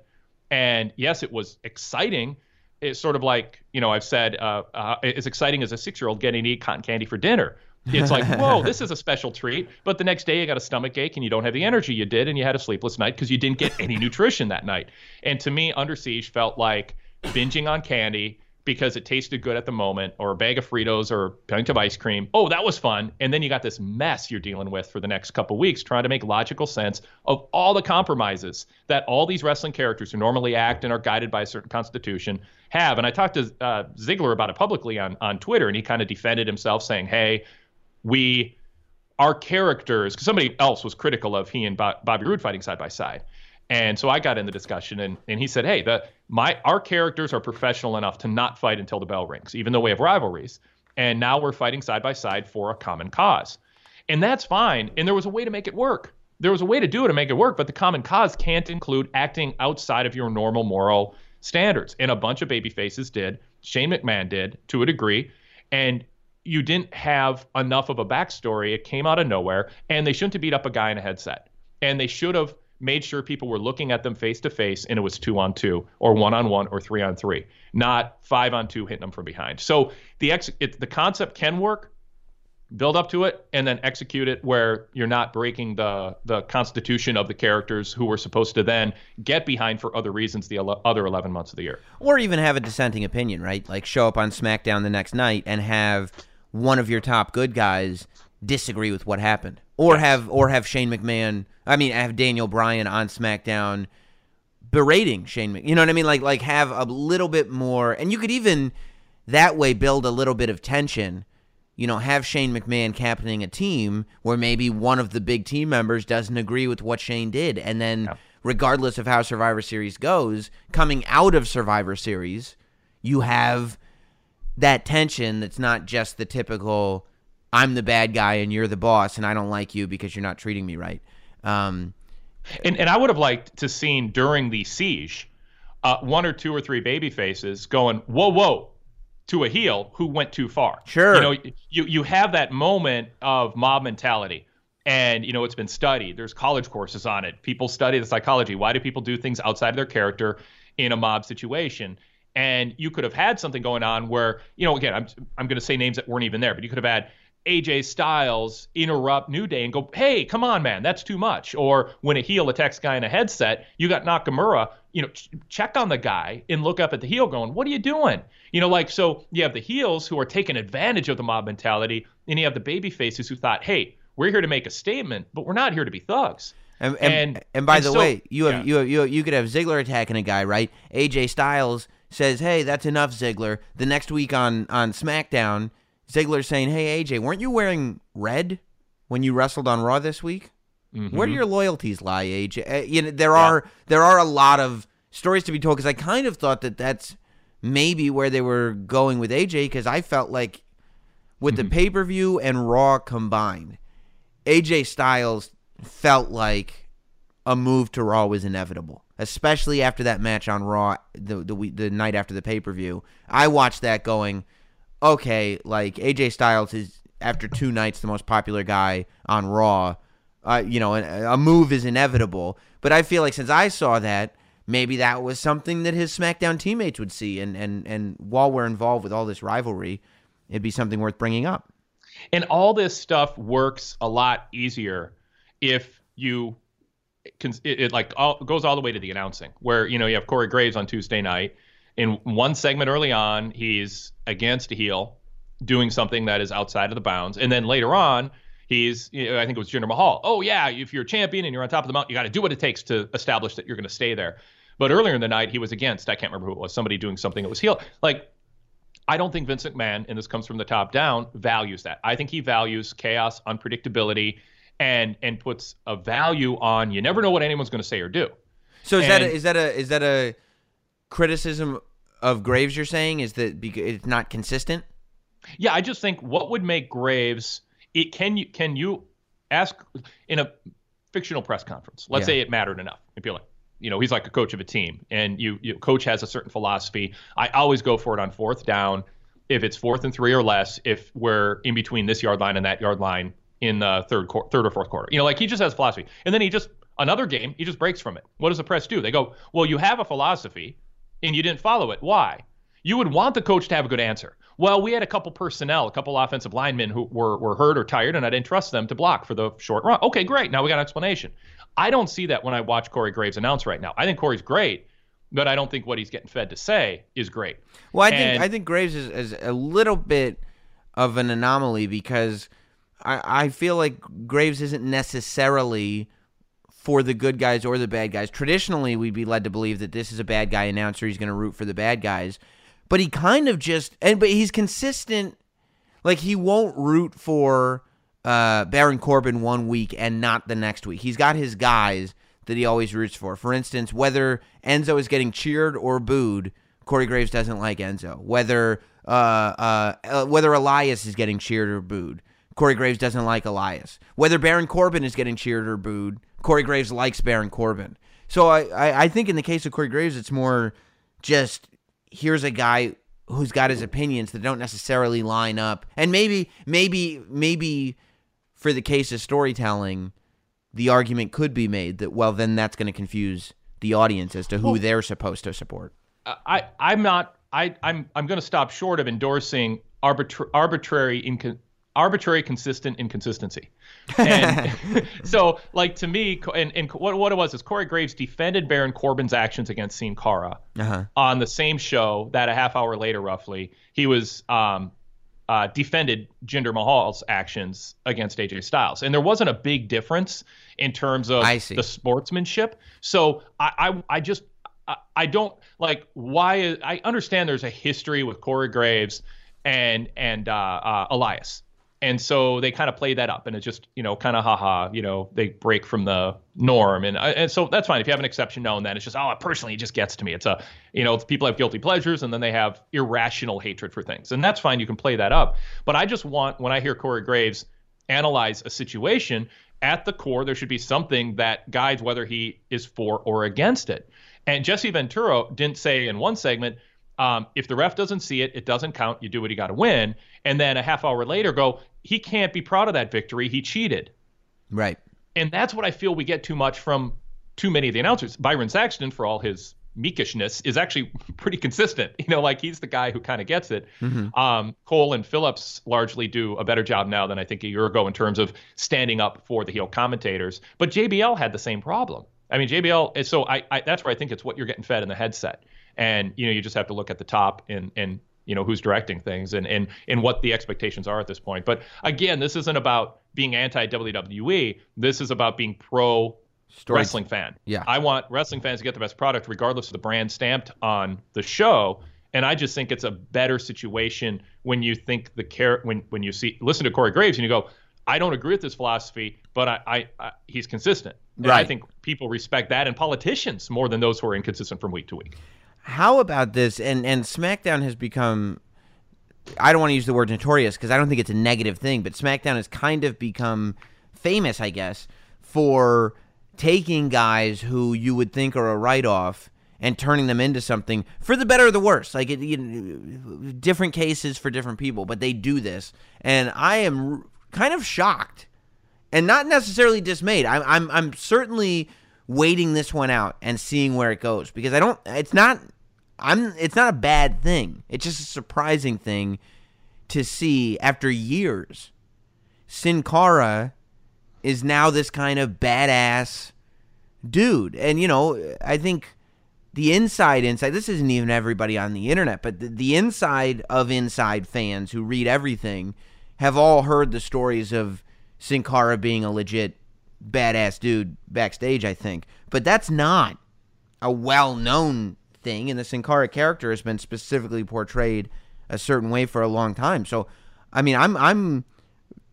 And yes, it was exciting. It's sort of like, you know, I've said, uh, uh, as exciting as a six year old getting to eat cotton candy for dinner. It's like, whoa, this is a special treat. But the next day you got a stomach ache and you don't have the energy you did, and you had a sleepless night because you didn't get any nutrition that night. And to me, Under Siege felt like binging on candy because it tasted good at the moment, or a bag of Fritos or a pint of ice cream. Oh, that was fun. And then you got this mess you're dealing with for the next couple weeks, trying to make logical sense of all the compromises that all these wrestling characters who normally act and are guided by a certain constitution have. And I talked to uh, Ziggler about it publicly on, on Twitter, and he kind of defended himself, saying, hey, we our characters because somebody else was critical of he and Bobby Roode fighting side by side. And so I got in the discussion and, and he said, Hey, the my our characters are professional enough to not fight until the bell rings, even though we have rivalries. And now we're fighting side by side for a common cause. And that's fine. And there was a way to make it work. There was a way to do it to make it work, but the common cause can't include acting outside of your normal moral standards. And a bunch of baby faces did. Shane McMahon did to a degree. And you didn't have enough of a backstory. It came out of nowhere, and they shouldn't have beat up a guy in a headset. And they should have made sure people were looking at them face to face, and it was two on two, or one on one, or three on three, not five on two hitting them from behind. So the ex- it, the concept can work. Build up to it and then execute it where you're not breaking the the constitution of the characters who were supposed to then get behind for other reasons the ele- other 11 months of the year. Or even have a dissenting opinion, right? Like show up on SmackDown the next night and have one of your top good guys disagree with what happened, or yes. have or have Shane McMahon. I mean, have Daniel Bryan on SmackDown berating Shane. You know what I mean? Like like have a little bit more, and you could even that way build a little bit of tension. You know, have Shane McMahon captaining a team where maybe one of the big team members doesn't agree with what Shane did, and then. Yeah. Regardless of how Survivor Series goes, coming out of Survivor Series, you have that tension that's not just the typical I'm the bad guy and you're the boss and I don't like you because you're not treating me right. Um, and and I would have liked to seen during the siege uh, one or two or three baby faces going, whoa, whoa, to a heel who went too far. Sure. You know, you, you have that moment of mob mentality. And, you know, it's been studied. There's college courses on it. People study the psychology. Why do people do things outside of their character in a mob situation? And you could have had something going on where, you know, again, I'm, I'm going to say names that weren't even there, but you could have had AJ Styles interrupt New Day and go, "Hey, come on, man, that's too much." Or when a heel attacks a guy in a headset, you got Nakamura. You know, ch- check on the guy and look up at the heel, going, "What are you doing?" You know, like so. You have the heels who are taking advantage of the mob mentality, and you have the baby faces who thought, "Hey, we're here to make a statement, but we're not here to be thugs." And and, And- and by and the so- way, you have yeah. you have, you have, you could have Ziggler attacking a guy, right? AJ Styles says, "Hey, that's enough, Ziggler." The next week on on SmackDown, Ziggler's saying, "Hey, AJ, weren't you wearing red when you wrestled on Raw this week? Where do your loyalties lie, AJ?" Uh, you know, there are there are a lot of stories to be told because I kind of thought that that's maybe where they were going with AJ because I felt like with the pay per view and Raw combined, AJ Styles felt like a move to Raw was inevitable, especially after that match on Raw the the, the night after the pay per view. I watched that going, okay, like AJ Styles is after two nights the most popular guy on Raw. Uh, you know, a, a move is inevitable, but I feel like since I saw that. Maybe that was something that his SmackDown teammates would see, and, and, and while we're involved with all this rivalry, it'd be something worth bringing up. And all this stuff works a lot easier if you can it, it like all, goes all the way to the announcing where you know you have Corey Graves on Tuesday night in one segment early on he's against a heel doing something that is outside of the bounds and then later on he's you know, I think it was Jinder Mahal oh yeah if you're a champion and you're on top of the mountain you got to do what it takes to establish that you're going to stay there but earlier in the night he was against I can't remember who it was somebody doing something that was heel like I don't think Vince McMahon, and this comes from the top down, values that. I think he values chaos, unpredictability, and and puts a value on you never know what anyone's going to say or do. So is that a, is that a is that a criticism of Graves? You're saying is that it's not consistent? Yeah, I just think what would make Graves it can you can you ask in a fictional press conference. Let's Yeah. say it mattered enough. And be like, you know, he's like a coach of a team and you, you coach has a certain philosophy. I always go for it on fourth down if it's fourth and 3 or less if we're in between this yard line and that yard line in the third quar- third or fourth quarter. You know, like he just has philosophy. And then he just another game, he just breaks from it. What does the press do? They go, "Well, you have a philosophy and you didn't follow it. Why?" You would want the coach to have a good answer. Well, we had a couple personnel, a couple offensive linemen who were, were hurt or tired, and I didn't trust them to block for the short run. Okay, great. Now we got an explanation. I don't see that when I watch Corey Graves announce right now. I think Corey's great, but I don't think what he's getting fed to say is great. Well, I think I think Graves is, is a little bit of an anomaly because I, I feel like Graves isn't necessarily for the good guys or the bad guys. Traditionally, we'd be led to believe that this is a bad guy announcer. He's going to root for the bad guys, but he kind of just and but he's consistent. Like he won't root for uh, Baron Corbin one week and not the next week. He's got his guys that he always roots for. For instance, whether Enzo is getting cheered or booed, Corey Graves doesn't like Enzo. Whether uh, uh, uh, whether Elias is getting cheered or booed, Corey Graves doesn't like Elias. Whether Baron Corbin is getting cheered or booed, Corey Graves likes Baron Corbin. So I, I, I think in the case of Corey Graves, it's more just here's a guy who's got his opinions that don't necessarily line up, and maybe maybe maybe for the case of storytelling, the argument could be made that well then that's going to confuse the audience as to who they're supposed to support. I I'm not I I'm I'm going to stop short of endorsing arbitra- arbitrary incon- arbitrary consistent inconsistency. And so like to me and, and what what it was is Corey Graves defended Baron Corbin's actions against Sin Cara Uh-huh. on the same show that a half hour later roughly he was um uh, defended Jinder Mahal's actions against AJ Styles, and there wasn't a big difference in terms of I see. the sportsmanship. So I, I, I just, I, I don't like why. I understand there's a history with Corey Graves and and uh, uh, Elias, and so they kind of play that up, and it's just you know kind of haha, you know they break from the norm, and uh, and so that's fine if you have an exception known. Then it's just oh personally it just gets to me. It's a you know people have guilty pleasures, and then they have irrational hatred for things, and that's fine. You can play that up, but I just want when I hear Corey Graves analyze a situation at the core there should be something that guides whether he is for or against it And Jesse Ventura didn't say in one segment, um, if the ref doesn't see it, it doesn't count. You do what you got to win. And then a half hour later, go, he can't be proud of that victory. He cheated. Right. And that's what I feel we get too much from too many of the announcers. Byron Saxton, for all his meekishness, is actually pretty consistent. You know, like he's the guy who kind of gets it. Mm-hmm. Um, Cole and Phillips largely do a better job now than I think a year ago in terms of standing up for the heel commentators. But JBL had the same problem. I mean, JBL. So I, I that's where I think it's what you're getting fed in the headset, and you know, you just have to look at the top and and you know who's directing things and and and what the expectations are at this point. But again, this isn't about being anti WWE. This is about being pro wrestling fan. Yeah. I want wrestling fans to get the best product regardless of the brand stamped on the show. And I just think it's a better situation when you think the care when when you see listen to Corey Graves and you go, I don't agree with this philosophy, but I, I, I he's consistent. And I think people respect that and politicians more than those who are inconsistent from week to week. How about this? And and SmackDown has become. I don't want to use the word notorious because I don't think it's a negative thing, but SmackDown has kind of become famous, I guess, for taking guys who you would think are a write off and turning them into something for the better or the worse. Like it, you know, different cases for different people, but they do this, and I am kind of shocked and not necessarily dismayed. I'm I'm I'm certainly waiting this one out and seeing where it goes because I don't. It's not. I'm. It's not a bad thing. It's just a surprising thing to see after years. Sin Cara is now this kind of badass dude, and you know I think the inside inside this isn't even everybody on the internet but the, the inside of inside fans who read everything have all heard the stories of Sin Cara being a legit badass dude backstage i think but that's not a well-known thing and the Sin Cara character has been specifically portrayed a certain way for a long time so i mean i'm i'm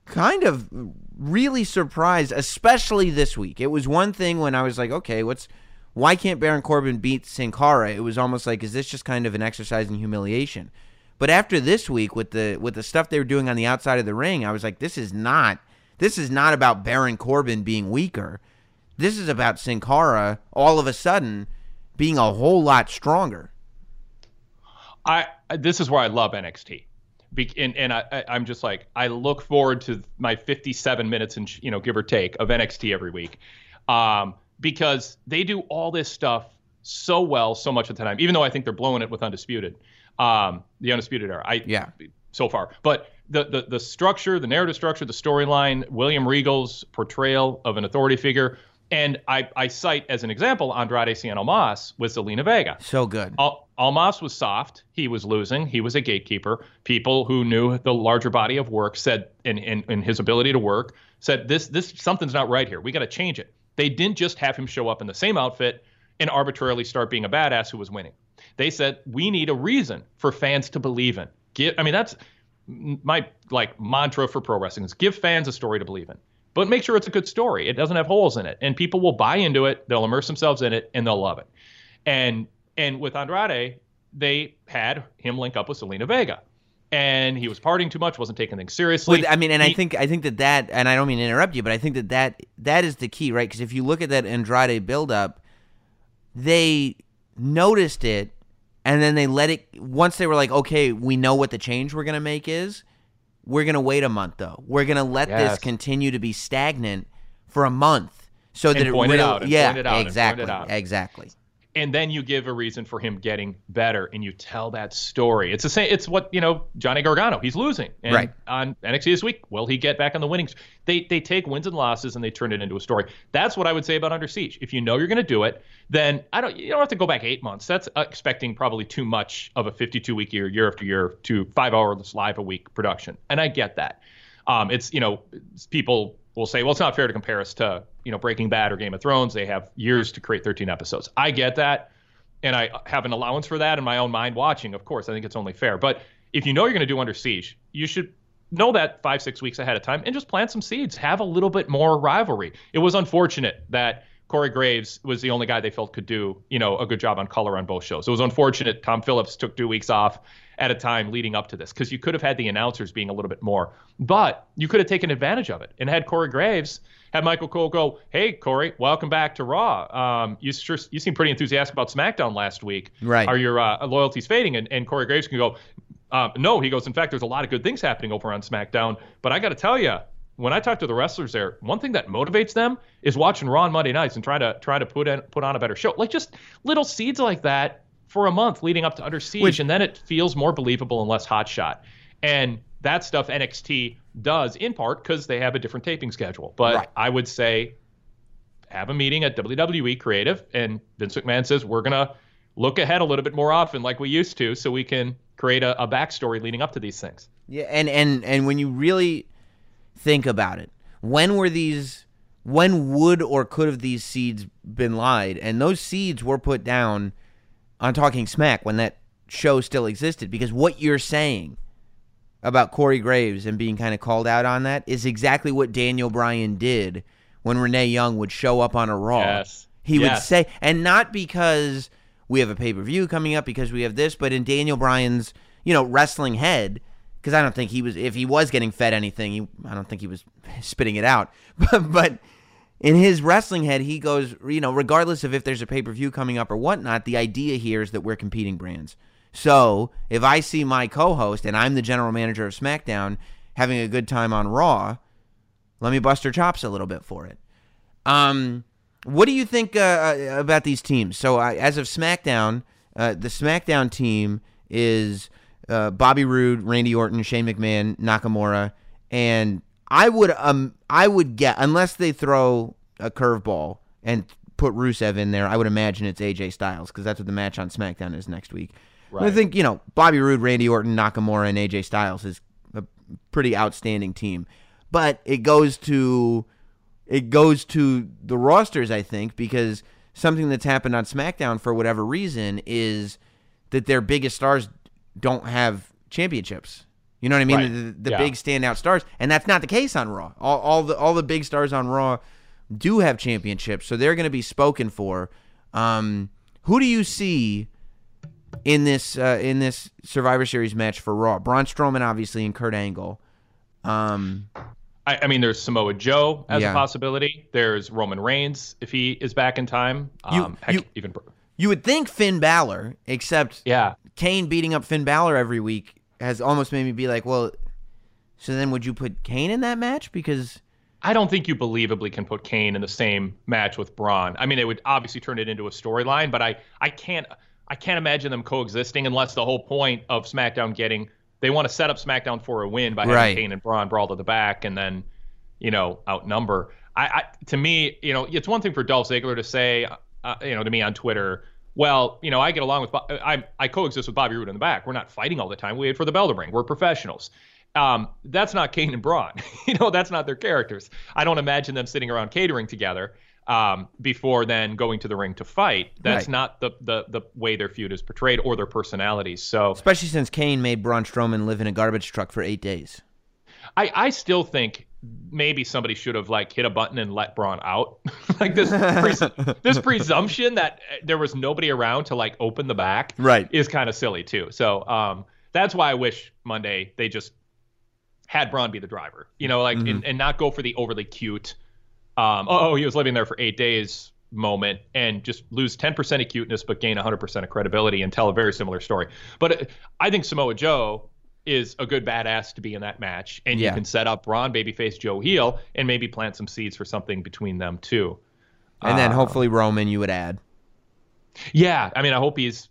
kind of really surprised, especially this week. It was one thing when I was like, okay, what's why can't Baron Corbin beat Sin Cara? It was almost like, is this just kind of an exercise in humiliation? But after this week, with the with the stuff they were doing on the outside of the ring, I was like, this is not this is not about Baron Corbin being weaker. This is about Sin Cara all of a sudden being a whole lot stronger. I this is where I love NXT. Be, and and I, I, I'm just like I look forward to my 57 minutes and you know give or take of NXT every week, um, because they do all this stuff so well so much of the time. Even though I think they're blowing it with Undisputed, um, the Undisputed Era. I Yeah. so far, but the the the structure, the narrative structure, the storyline, William Regal's portrayal of an authority figure, and I I cite as an example Andrade Cien Almas with Zelina Vega. So good. Al- Almas was soft. He was losing. He was a gatekeeper. People who knew the larger body of work said, in in, in his ability to work, said this this something's not right here. We got to change it. They didn't just have him show up in the same outfit and arbitrarily start being a badass who was winning. They said we need a reason for fans to believe in. Give, I mean that's my like mantra for pro wrestling is give fans a story to believe in. But make sure it's a good story. It doesn't have holes in it, and people will buy into it. They'll immerse themselves in it, and they'll love it. And and with Andrade, they had him link up with Zelina Vega, and he was partying too much, wasn't taking things seriously. Well, I mean, and I think I think that that, and I don't mean to interrupt you, but I think that that that is the key, right? Because if you look at that Andrade buildup, they noticed it, and then they let it. Once they were like, okay, we know what the change we're gonna make is. We're gonna wait a month though. We're gonna let this continue to be stagnant for a month, so that And it point it really, out, and yeah, point it out, point exactly, exactly. And then you give a reason for him getting better and you tell that story. It's the same it's what, you know, Johnny Gargano, he's losing. And Right. on NXT this week, will he get back on the winning? They they take wins and losses and they turn it into a story. That's what I would say about Under Siege. If you know you're going to do it, then I don't you don't have to go back 8 months. That's expecting probably too much of a 52 week year year after year to 5 hours live a week production. And I get that. Um, it's you know people will say, well, it's not fair to compare us to you know Breaking Bad or Game of Thrones. They have years to create 13 episodes. I get that, and I have an allowance for that in my own mind. Watching, of course, I think it's only fair. But if you know you're going to do Under Siege, you should know that five six weeks ahead of time and just plant some seeds. Have a little bit more rivalry. It was unfortunate that. Corey Graves was the only guy they felt could do, you know, a good job on color on both shows. It was unfortunate Tom Phillips took two weeks off at a time leading up to this because you could have had the announcers being a little bit more, but you could have taken advantage of it and had Corey Graves had Michael Cole go, "Hey Corey, welcome back to Raw. Um, you sure you seem pretty enthusiastic about SmackDown last week. Right? Are your uh, loyalties fading?" And, and Corey Graves can go, uh, "No." He goes, "In fact, there's a lot of good things happening over on SmackDown, but I got to tell you." When I talk to the wrestlers there, one thing that motivates them is watching Raw on Monday nights and try to try to put in, put on a better show. Like just little seeds like that for a month leading up to Under Siege, Which, and then it feels more believable and less hotshot. And that stuff NXT does in part because they have a different taping schedule. But right. I would say have a meeting at WWE Creative, and Vince McMahon says we're gonna look ahead a little bit more often, like we used to, so we can create a, a backstory leading up to these things. Yeah, and and and when you really think about it, when were these? When would or could have these seeds been lied? And those seeds were put down on Talking Smack when that show still existed. Because what you're saying about Corey Graves and being kind of called out on that is exactly what Daniel Bryan did when Renee Young would show up on a Raw. Yes. He yes. would say, and not because we have a pay per view coming up, because we have this, but in Daniel Bryan's, you know, wrestling head, because I don't think he was, if he was getting fed anything, he, I don't think he was spitting it out. But, but in his wrestling head, he goes, you know, regardless of if there's a pay per view coming up or whatnot, the idea here is that we're competing brands. So if I see my co host and I'm the general manager of SmackDown having a good time on Raw, let me bust her chops a little bit for it. Um, what do you think uh, uh about these teams? So as of SmackDown, uh, the SmackDown team is uh, Bobby Roode, Randy Orton, Shane McMahon, Nakamura, and I would um I would get unless they throw a curveball and put Rusev in there, I would imagine it's AJ Styles because that's what the match on SmackDown is next week. Right. I think you know Bobby Roode, Randy Orton, Nakamura, and AJ Styles is a pretty outstanding team, but it goes to it goes to the rosters. I think because something that's happened on SmackDown for whatever reason is that their biggest stars don't have championships. You know what I mean? Right. The, the yeah. big standout stars, and that's not the case on Raw. All, all the all the big stars on Raw do have championships, so they're going to be spoken for. Um, who do you see in this uh, in this Survivor Series match for Raw? Braun Strowman, obviously, and Kurt Angle. Um, I, I mean, there's Samoa Joe as yeah. a possibility. There's Roman Reigns if he is back in time. Um, you, heck, you, even you would think Finn Balor, except yeah, Kane beating up Finn Balor every week has almost made me be like, well, so then would you put Kane in that match? Because I don't think you believably can put Kane in the same match with Braun. I mean, it would obviously turn it into a storyline, but I, I can't I can't imagine them coexisting unless the whole point of SmackDown getting they want to set up SmackDown for a win by having right. Kane and Braun brawl to the back and then, you know, outnumber. I, I to me, you know, it's one thing for Dolph Ziggler to say, uh, you know, to me on Twitter, well, you know, I get along with I I coexist with Bobby Roode in the back. We're not fighting all the time. We wait for the bell to ring. We're professionals. Um, that's not Kane and Braun. you know, that's not their characters. I don't imagine them sitting around catering together um, before then going to the ring to fight. That's right. not the, the the way their feud is portrayed or their personalities. So especially since Kane made Braun Strowman live in a garbage truck for eight days. I, I still think maybe somebody should have like hit a button and let Braun out. like this pres- this presumption that there was nobody around to like open the back right. is kind of silly too. So um, that's why I wish Monday they just had Braun be the driver. You know, like mm-hmm. and, and not go for the overly cute um, oh, he was living there for eight days moment and just lose 10% of cuteness but gain 100% of credibility and tell a very similar story. But uh, I think Samoa Joe is a good badass to be in that match, and yeah. you can set up Braun babyface Joe heel and maybe plant some seeds for something between them too. And then uh, hopefully Roman you would add. Yeah, I mean I hope he's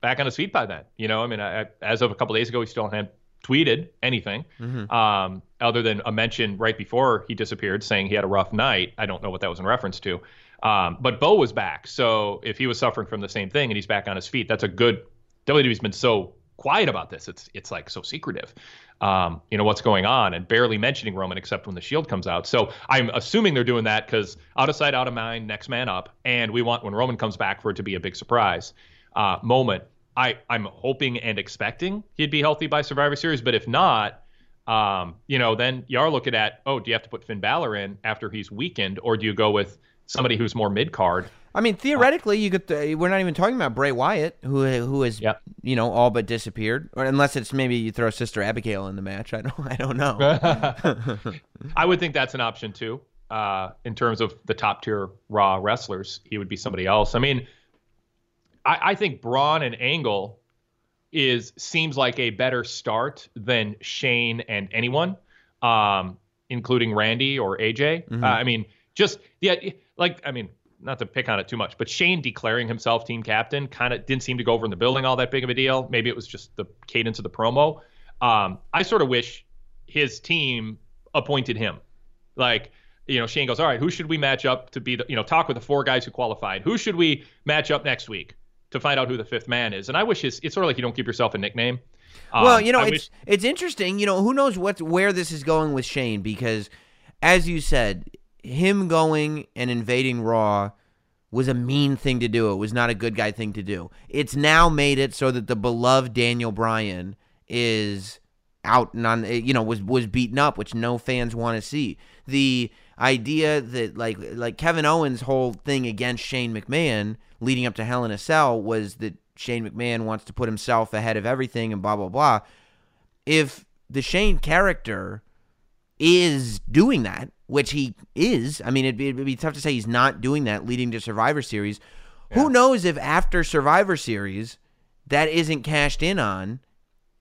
back on his feet by then. You know, I mean I, as of a couple days ago he still hadn't tweeted anything mm-hmm. um, other than a mention right before he disappeared saying he had a rough night. I don't know what that was in reference to. Um, but Bo was back. So if he was suffering from the same thing and he's back on his feet, that's a good. WWE's been so quiet about this. It's it's like so secretive. Um, you know what's going on and barely mentioning Roman except when the Shield comes out. So I'm assuming they're doing that because out of sight, out of mind, next man up, and we want when Roman comes back for it to be a big surprise uh, moment. I I'm hoping and expecting he'd be healthy by Survivor Series, but if not, um, you know, then you are looking at oh, do you have to put Finn Balor in after he's weakened, or do you go with somebody who's more mid card I mean, theoretically, you could. Th- we're not even talking about Bray Wyatt, who who has Yep. you know all but disappeared, or unless it's maybe you throw Sister Abigail in the match. I don't. I don't know. I would think that's an option too. Uh, in terms of the top tier Raw wrestlers, he would be somebody else. I mean, I, I think Braun and Angle is seems like a better start than Shane and anyone, um, including Randy or AJ. Uh, I mean, just yeah, like I mean, not to pick on it too much, but Shane declaring himself team captain kind of didn't seem to go over in the building all that big of a deal. Maybe it was just the cadence of the promo. Um, I sort of wish his team appointed him. Like, you know, Shane goes, all right, who should we match up to be the, you know, talk with the four guys who qualified. Who should we match up next week to find out who the fifth man is? And I wish his, it's sort of like you don't give yourself a nickname. well, Um, you know, I it's wish- it's interesting. You know, who knows what where this is going with Shane because, as you said, him going and invading Raw was a mean thing to do. It was not a good guy thing to do. It's now made it so that the beloved Daniel Bryan is out and on eh, you know was was beaten up which no fans want to see the idea that like like Kevin Owens whole thing against Shane McMahon leading up to Hell in a Cell was that Shane McMahon wants to put himself ahead of everything and blah blah blah if the Shane character is doing that which he is I mean it'd be, it'd be tough to say he's not doing that leading to Survivor Series who knows if after Survivor Series that isn't cashed in on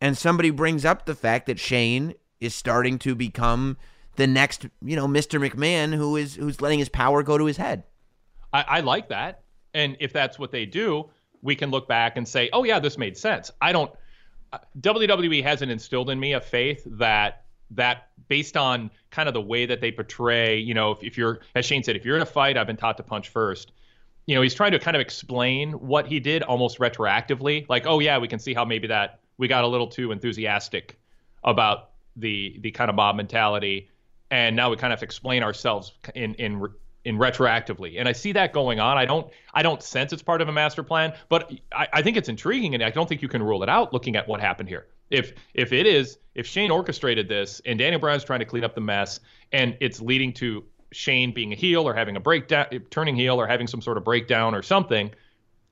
and somebody brings up the fact that Shane is starting to become the next, you know, Mr. McMahon who is who's letting his power go to his head. I, I like that. And if that's what they do, we can look back and say, oh, yeah, this made sense. I don't, uh, WWE hasn't instilled in me a faith that, that based on kind of the way that they portray, you know, if, if you're, as Shane said, if you're in a fight, I've been taught to punch first. You know, he's trying to kind of explain what he did almost retroactively. Like, oh, yeah, we can see how maybe that we got a little too enthusiastic about the the kind of mob mentality and now we kind of explain ourselves in in in retroactively and i see that going on i don't i don't sense it's part of a master plan but i, I think it's intriguing and i don't think you can rule it out looking at what happened here if if it is if shane orchestrated this and daniel bryan's trying to clean up the mess and it's leading to shane being a heel or having a breakdown turning heel or having some sort of breakdown or something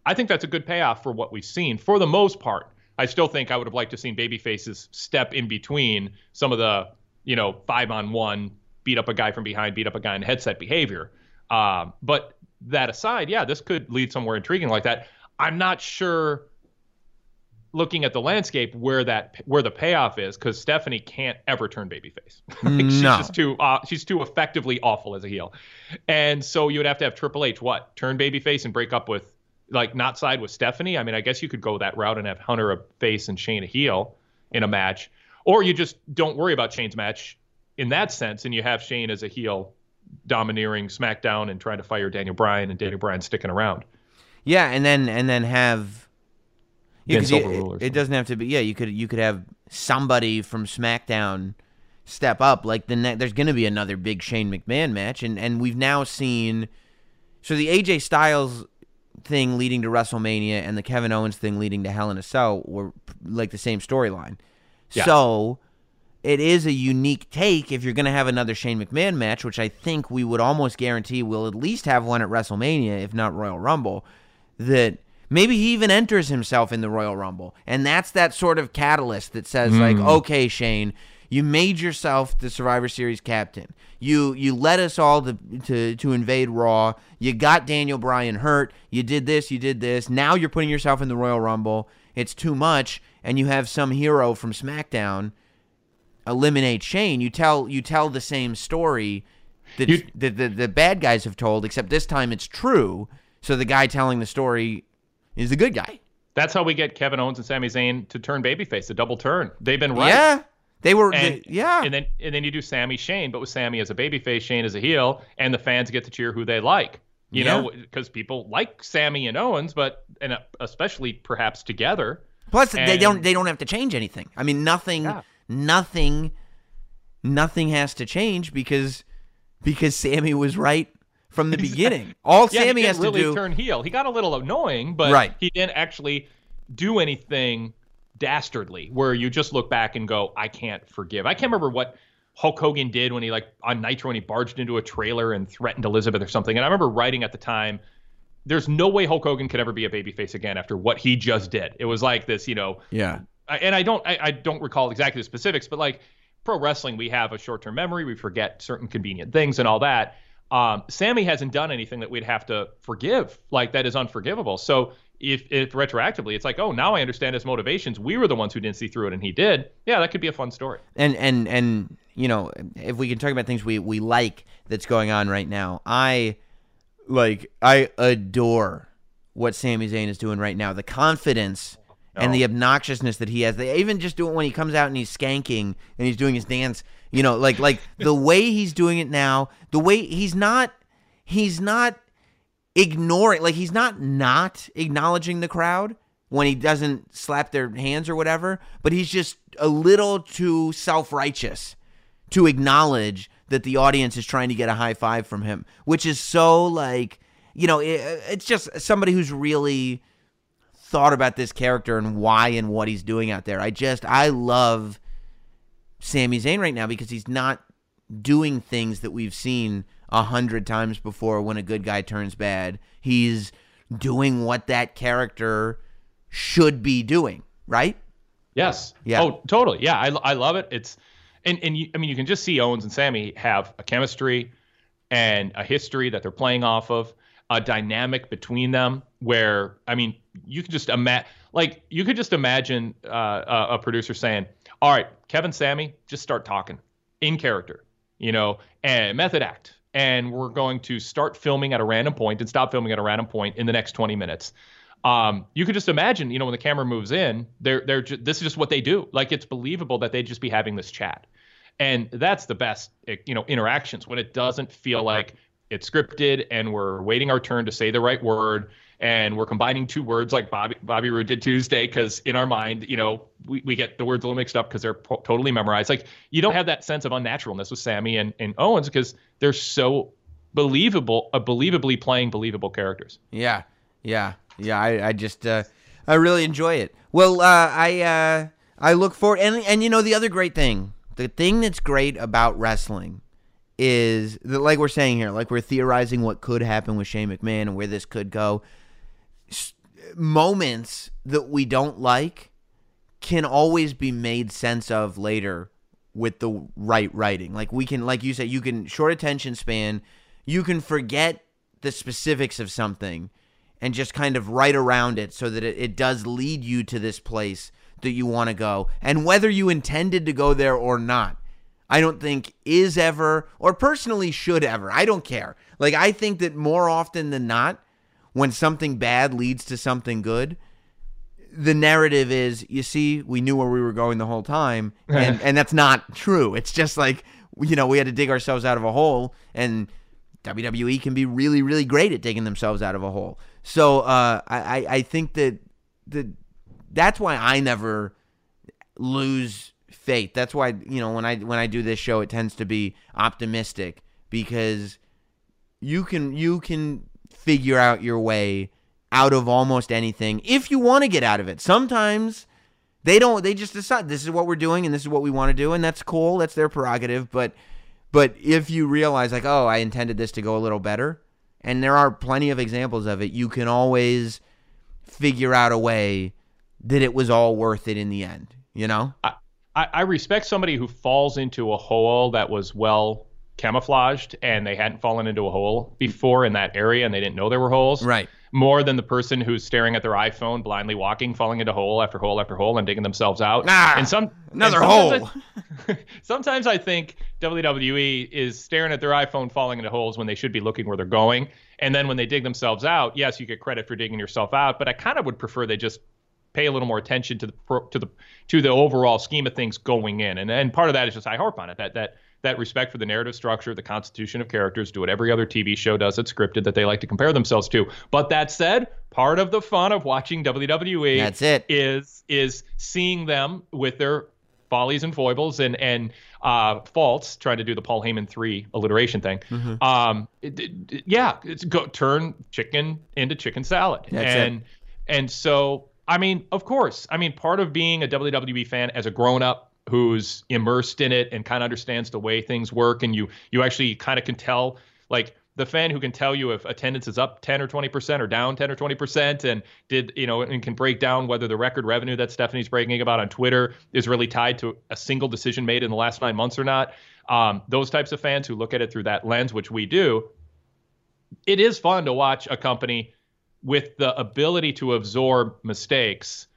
i think that's a good payoff for what we've seen for the most part I still think I would have liked to seen baby faces step in between some of the, you know, five on one, beat up a guy from behind, beat up a guy in headset behavior. Um, but that aside, yeah, this could lead somewhere intriguing like that. I'm not sure looking at the landscape where that where the payoff is because Stephanie can't ever turn babyface. like she's No. just too uh, she's too effectively awful as a heel, and so you would have to have Triple H what turn babyface and break up with like not side with Stephanie. I mean, I guess you could go that route and have Hunter a face and Shane a heel in a match, or you just don't worry about Shane's match in that sense, and you have Shane as a heel domineering SmackDown and trying to fire Daniel Bryan and Daniel Bryan sticking around. Yeah, and then and then have yeah, Vince overrule it, it doesn't have to be. Yeah, you could you could have somebody from SmackDown step up. Like the ne- there's going to be another big Shane McMahon match, and and we've now seen so the AJ Styles thing leading to WrestleMania and the Kevin Owens thing leading to Hell in a Cell were like the same storyline. Yeah. So it is a unique take if you're going to have another Shane McMahon match, which I think we would almost guarantee we'll at least have one at WrestleMania, if not Royal Rumble, that maybe he even enters himself in the Royal Rumble. And that's that sort of catalyst that says, like, hmm. okay, Shane, you made yourself the Survivor Series captain. You you led us all to, to to invade Raw. You got Daniel Bryan hurt. You did this, you did this. Now you're putting yourself in the Royal Rumble. It's too much, and you have some hero from SmackDown eliminate Shane, you tell you tell the same story that the, the the bad guys have told, except this time it's true. So the guy telling the story is a good guy. That's how we get Kevin Owens and Sami Zayn to turn babyface, a double turn. They've been right. Yeah, they were. And, they- yeah, And then and then you do Sami Shane, but with Sami as a babyface, Shane as a heel, and the fans get to cheer who they like. You Yeah. know, because people like Sami and Owens, but and uh, especially perhaps together. Plus, they don't they don't have to change anything. I mean, nothing, Yeah. nothing, nothing has to change because because Sami was right from the beginning. All Yeah, Sami has didn't to really do. turn heel. He got a little annoying, but Right. he didn't actually do anything dastardly where you just look back and go, I can't forgive. I can't remember what Hulk Hogan did when he like on Nitro and he barged into a trailer and threatened Elizabeth or something. And I remember writing at the time, there's no way Hulk Hogan could ever be a babyface again after what he just did. It was like this, you know. Yeah. I, and I don't I, I don't recall exactly the specifics, but like pro wrestling, we have a short term memory. We forget certain convenient things and all that. Um, Sami hasn't done anything that we'd have to forgive, like that is unforgivable. So if, if retroactively, it's like, oh, now I understand his motivations. We were the ones who didn't see through it, and he did. Yeah, that could be a fun story. And and and you know, if we can talk about things we we like that's going on right now, I like I adore what Sami Zayn is doing right now. The confidence and the oh. obnoxiousness that he has. They even just do it when he comes out and he's skanking and he's doing his dance. You know, like like the way he's doing it now, the way he's not he's not ignoring like he's not not acknowledging the crowd when he doesn't slap their hands or whatever, but he's just a little too self-righteous to acknowledge that the audience is trying to get a high five from him, which is so like, you know, it, it's just somebody who's really thought about this character and why and what he's doing out there. I just I love Sami Zayn right now because he's not doing things that we've seen a hundred times before when a good guy turns bad. He's doing what that character should be doing, right? Yes. Yeah. Oh, totally. Yeah, I, I love it. It's and and you, I mean you can just see Owens and Sami have a chemistry and a history that they're playing off of, a dynamic between them where I mean you could just imagine like you could just imagine uh, a, producer saying, "All right, Kevin, Sami, just start talking in character, you know, and method act." And we're going to start filming at a random point and stop filming at a random point in the next 20 minutes um, you could just imagine, you know, when the camera moves in, they're they're ju- this is just what they do. Like it's believable that they'd just be having this chat, and that's the best, eh, you know, interactions when it doesn't feel like it's scripted and we're waiting our turn to say the right word and we're combining two words like Bobby Bobby Roode did Tuesday because in our mind, you know, we, we get the words a little mixed up because they're po- totally memorized. Like you don't have that sense of unnaturalness with Sami and, and Owens because they're so believable, uh, believably playing believable characters. Yeah, yeah, yeah. I, I just, uh, I really enjoy it. Well, uh, I, uh, I look forward, and and you know the other great thing, the thing that's great about wrestling is that, like we're saying here, like we're theorizing what could happen with Shane McMahon and where this could go. S- moments that we don't like can always be made sense of later with the right writing. Like we can, like you said, you can short attention span. You can forget the specifics of something and just kind of write around it so that it, it does lead you to this place that you want to go. And whether you intended to go there or not, I don't think is ever, or personally should ever. I don't care. Like, I think that more often than not, when something bad leads to something good, the narrative is you see we knew where we were going the whole time and and that's not true it's just like you know we had to dig ourselves out of a hole and WWE can be really really great at digging themselves out of a hole so uh, I I- think that that that's why I never lose faith that's why you know when I when I do this show it tends to be optimistic because you can you can figure out your way out of almost anything if you want to get out of it. Sometimes they don't they just decide this is what we're doing and this is what we want to do and that's cool. That's their prerogative, but but if you realize like, "Oh, I intended this to go a little better," and there are plenty of examples of it, you can always figure out a way that it was all worth it in the end, you know? I, I respect somebody who falls into a hole that was well camouflaged and they hadn't fallen into a hole before in that area and they didn't know there were holes. Right. More than the person who's staring at their iPhone, blindly walking, falling into hole after hole after hole and digging themselves out. Ah, and some another and sometimes hole. I, sometimes I think WWE is staring at their iPhone falling into holes when they should be looking where they're going. And then when they dig themselves out, yes, you get credit for digging yourself out, but I kind of would prefer they just pay a little more attention to the pro- to the to the overall scheme of things going in. And and part of that is just I harp on it that that that respect for the narrative structure, the constitution of characters, do what every other TV show does that's scripted that they like to compare themselves to. But that said, part of the fun of watching WWE That's it. is is seeing them with their follies and foibles and and uh, faults, trying to do the Paul Heyman three alliteration thing. Mm-hmm. Um, it- it- yeah, it's go turn chicken into chicken salad, That's it. and and so I mean, of course, I mean, part of being a WWE fan as a grown up who's immersed in it and kind of understands the way things work, and you you actually kind of can tell like the fan who can tell you if attendance is up 10 or 20% or down 10 or 20% and did you know and can break down whether the record revenue that Stephanie's breaking about on Twitter is really tied to a single decision made in the last 9 months or not. Um, those types of fans who look at it through that lens which we do it is fun to watch a company with the ability to absorb mistakes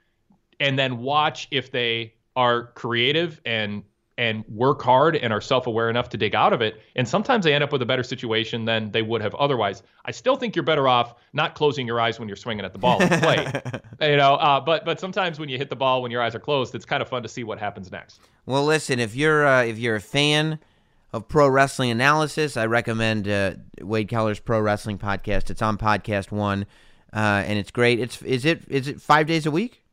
and then watch if they are creative and and work hard and are self-aware enough to dig out of it. And sometimes they end up with a better situation than they would have otherwise. I still think you're better off not closing your eyes when you're swinging at the ball and play you know uh, but but sometimes when you hit the ball when your eyes are closed it's kind of fun to see what happens next. Well listen if you're uh, if you're a fan of pro wrestling analysis i recommend uh, wade keller's pro wrestling podcast. It's on podcast one uh, and it's great it's is it is it five days a week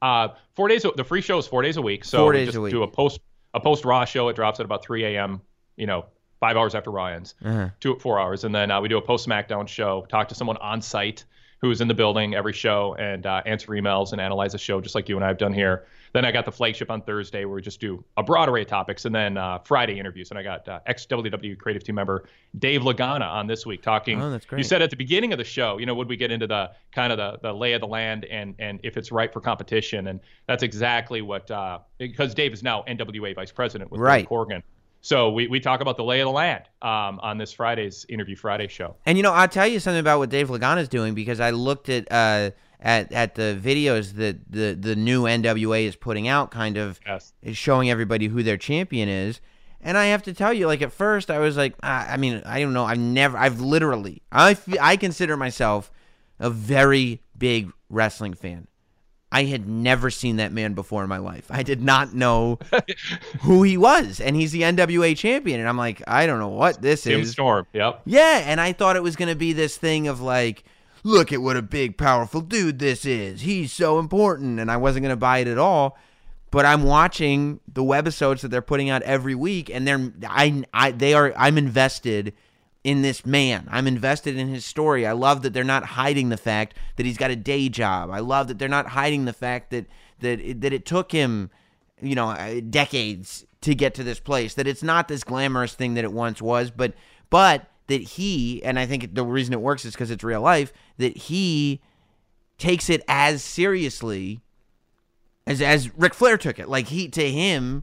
uh, four days. The free show is four days a week. So four days just a week. do a post a post Raw show. It drops at about 3 a.m. You know, five hours after Raw ends, uh-huh. two four hours, and then uh, we do a post SmackDown show. Talk to someone on site who's in the building every show and uh, answer emails and analyze the show just like you and I have done here. Then I got the flagship on Thursday where we just do a broad array of topics, and then uh, Friday interviews. And I got uh, ex WWE creative team member Dave Lagana on this week talking. Oh, that's great. You said at the beginning of the show, you know, would we get into the kind of the, the lay of the land and and if it's right for competition? And that's exactly what uh, because Dave is now NWA vice president with Right. Corgan. So we, we talk about the lay of the land um, on this Friday's Interview Friday show. And you know, I'll tell you something about what Dave Lagana is doing because I looked at uh, at at the videos that the the new NWA is putting out, kind of Yes. is showing everybody who their champion is. And I have to tell you, like at first, I was like, I, I mean, I don't know, I've never, I've literally, I I consider myself a very big wrestling fan. I had never seen that man before in my life. I did not know who he was, and he's the NWA champion. And I'm like, I don't know what this Tim is. Storm. Yep. Yeah, and I thought it was going to be this thing of like, look at what a big, powerful dude this is. He's so important, and I wasn't going to buy it at all. But I'm watching the webisodes that they're putting out every week, and they're I, I they are I'm invested in this man. I'm invested in his story. I love that they're not hiding the fact that he's got a day job. I love that they're not hiding the fact that that it, that it took him, you know, uh, decades to get to this place. That it's not this glamorous thing that it once was, but but that he and I think the reason it works is because it's real life. That he takes it as seriously as as Ric Flair took it. Like he to him,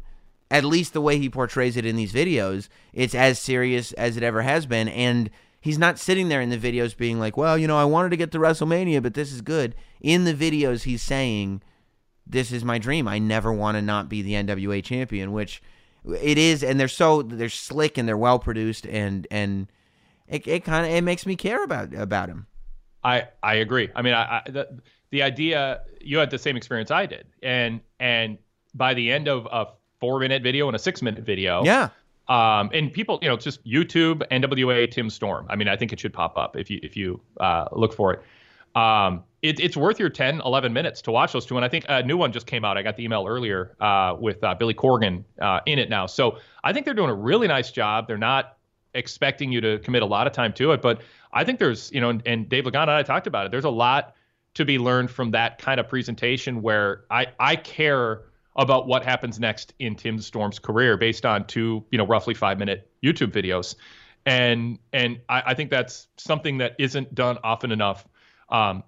at least the way he portrays it in these videos, it's as serious as it ever has been. And he's not sitting there in the videos being like, "Well, you know, I wanted to get to WrestleMania, but this is good." In the videos, he's saying, "This is my dream. I never want to not be the NWA champion," which it is. And they're so they're slick and they're well produced, and and it, it kind of it makes me care about about him. I I agree. I mean, I, I the the idea you had the same experience I did, and and by the end of a four minute video and a six minute video, Yeah. um, and people, you know, just YouTube NWA Tim Storm. I mean, I think it should pop up if you if you uh, look for it. Um, it, it's worth your 10, 11 minutes to watch those two. And I think a new one just came out. I got the email earlier uh, with uh, Billy Corgan uh, in it now. So I think they're doing a really nice job. They're not expecting you to commit a lot of time to it, but I think there's, you know, and, and Dave Lagana and I talked about it. There's a lot to be learned from that kind of presentation where I, I care about what happens next in Tim Storm's career based on two, you know, roughly five minute YouTube videos. And and I, I think that's something that isn't done often enough um,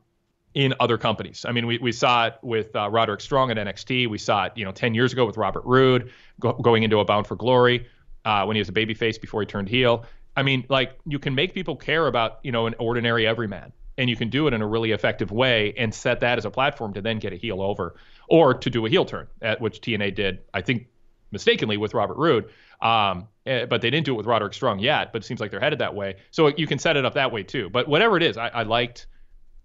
in other companies. I mean, we, we saw it with uh, Roderick Strong at NXT. We saw it, you know, 10 years ago with Robert Roode go, going into a Bound for Glory uh, when he was a babyface before he turned heel. I mean, like you can make people care about, you know, an ordinary everyman, and you can do it in a really effective way and set that as a platform to then get a heel over or to do a heel turn, at which TNA did, I think, mistakenly with Robert Roode. Um, eh, but they didn't do it with Roderick Strong yet. But it seems like they're headed that way. So you can set it up that way too. But whatever it is, I, I liked.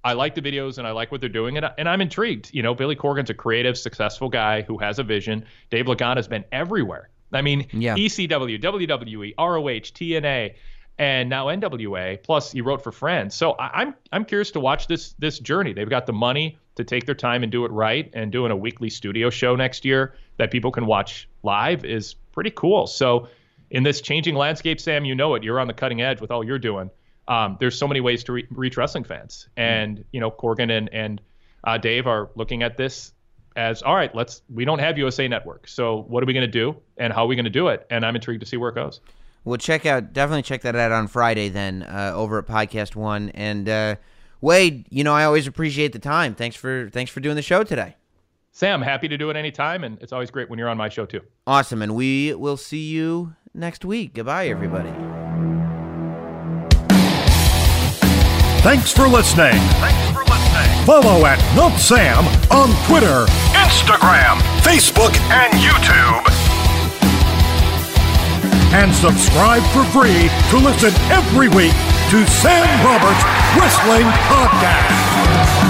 I like the videos and I like what they're doing, and, I- and I'm intrigued. You know, Billy Corgan's a creative, successful guy who has a vision. Dave Lagana's been everywhere. I mean, Yeah. ECW, WWE, ROH, TNA, and now NWA. Plus, he wrote for Friends. So I, I'm I'm curious to watch this this journey. They've got the money to take their time and do it right, and doing a weekly studio show next year that people can watch live is pretty cool. So in this changing landscape, Sam, you know it. You're on the cutting edge with all you're doing. Um, there's so many ways to re- reach wrestling fans, and you know Corgan and and uh, Dave are looking at this as all right. Let's we don't have USA Network, so what are we going to do, and how are we going to do it? And I'm intrigued to see where it goes. Well, check out definitely check that out on Friday then uh, over at Podcast One. And uh, Wade, you know I always appreciate the time. Thanks for thanks for doing the show today. Sam, happy to do it anytime, and it's always great when you're on my show too. Awesome, and we will see you next week. Goodbye, everybody. Thanks for listening. Thanks for listening. Follow at Not Sam on Twitter. Instagram, Facebook, and YouTube. And subscribe for free to listen every week to Sam Roberts Wrestling Podcast.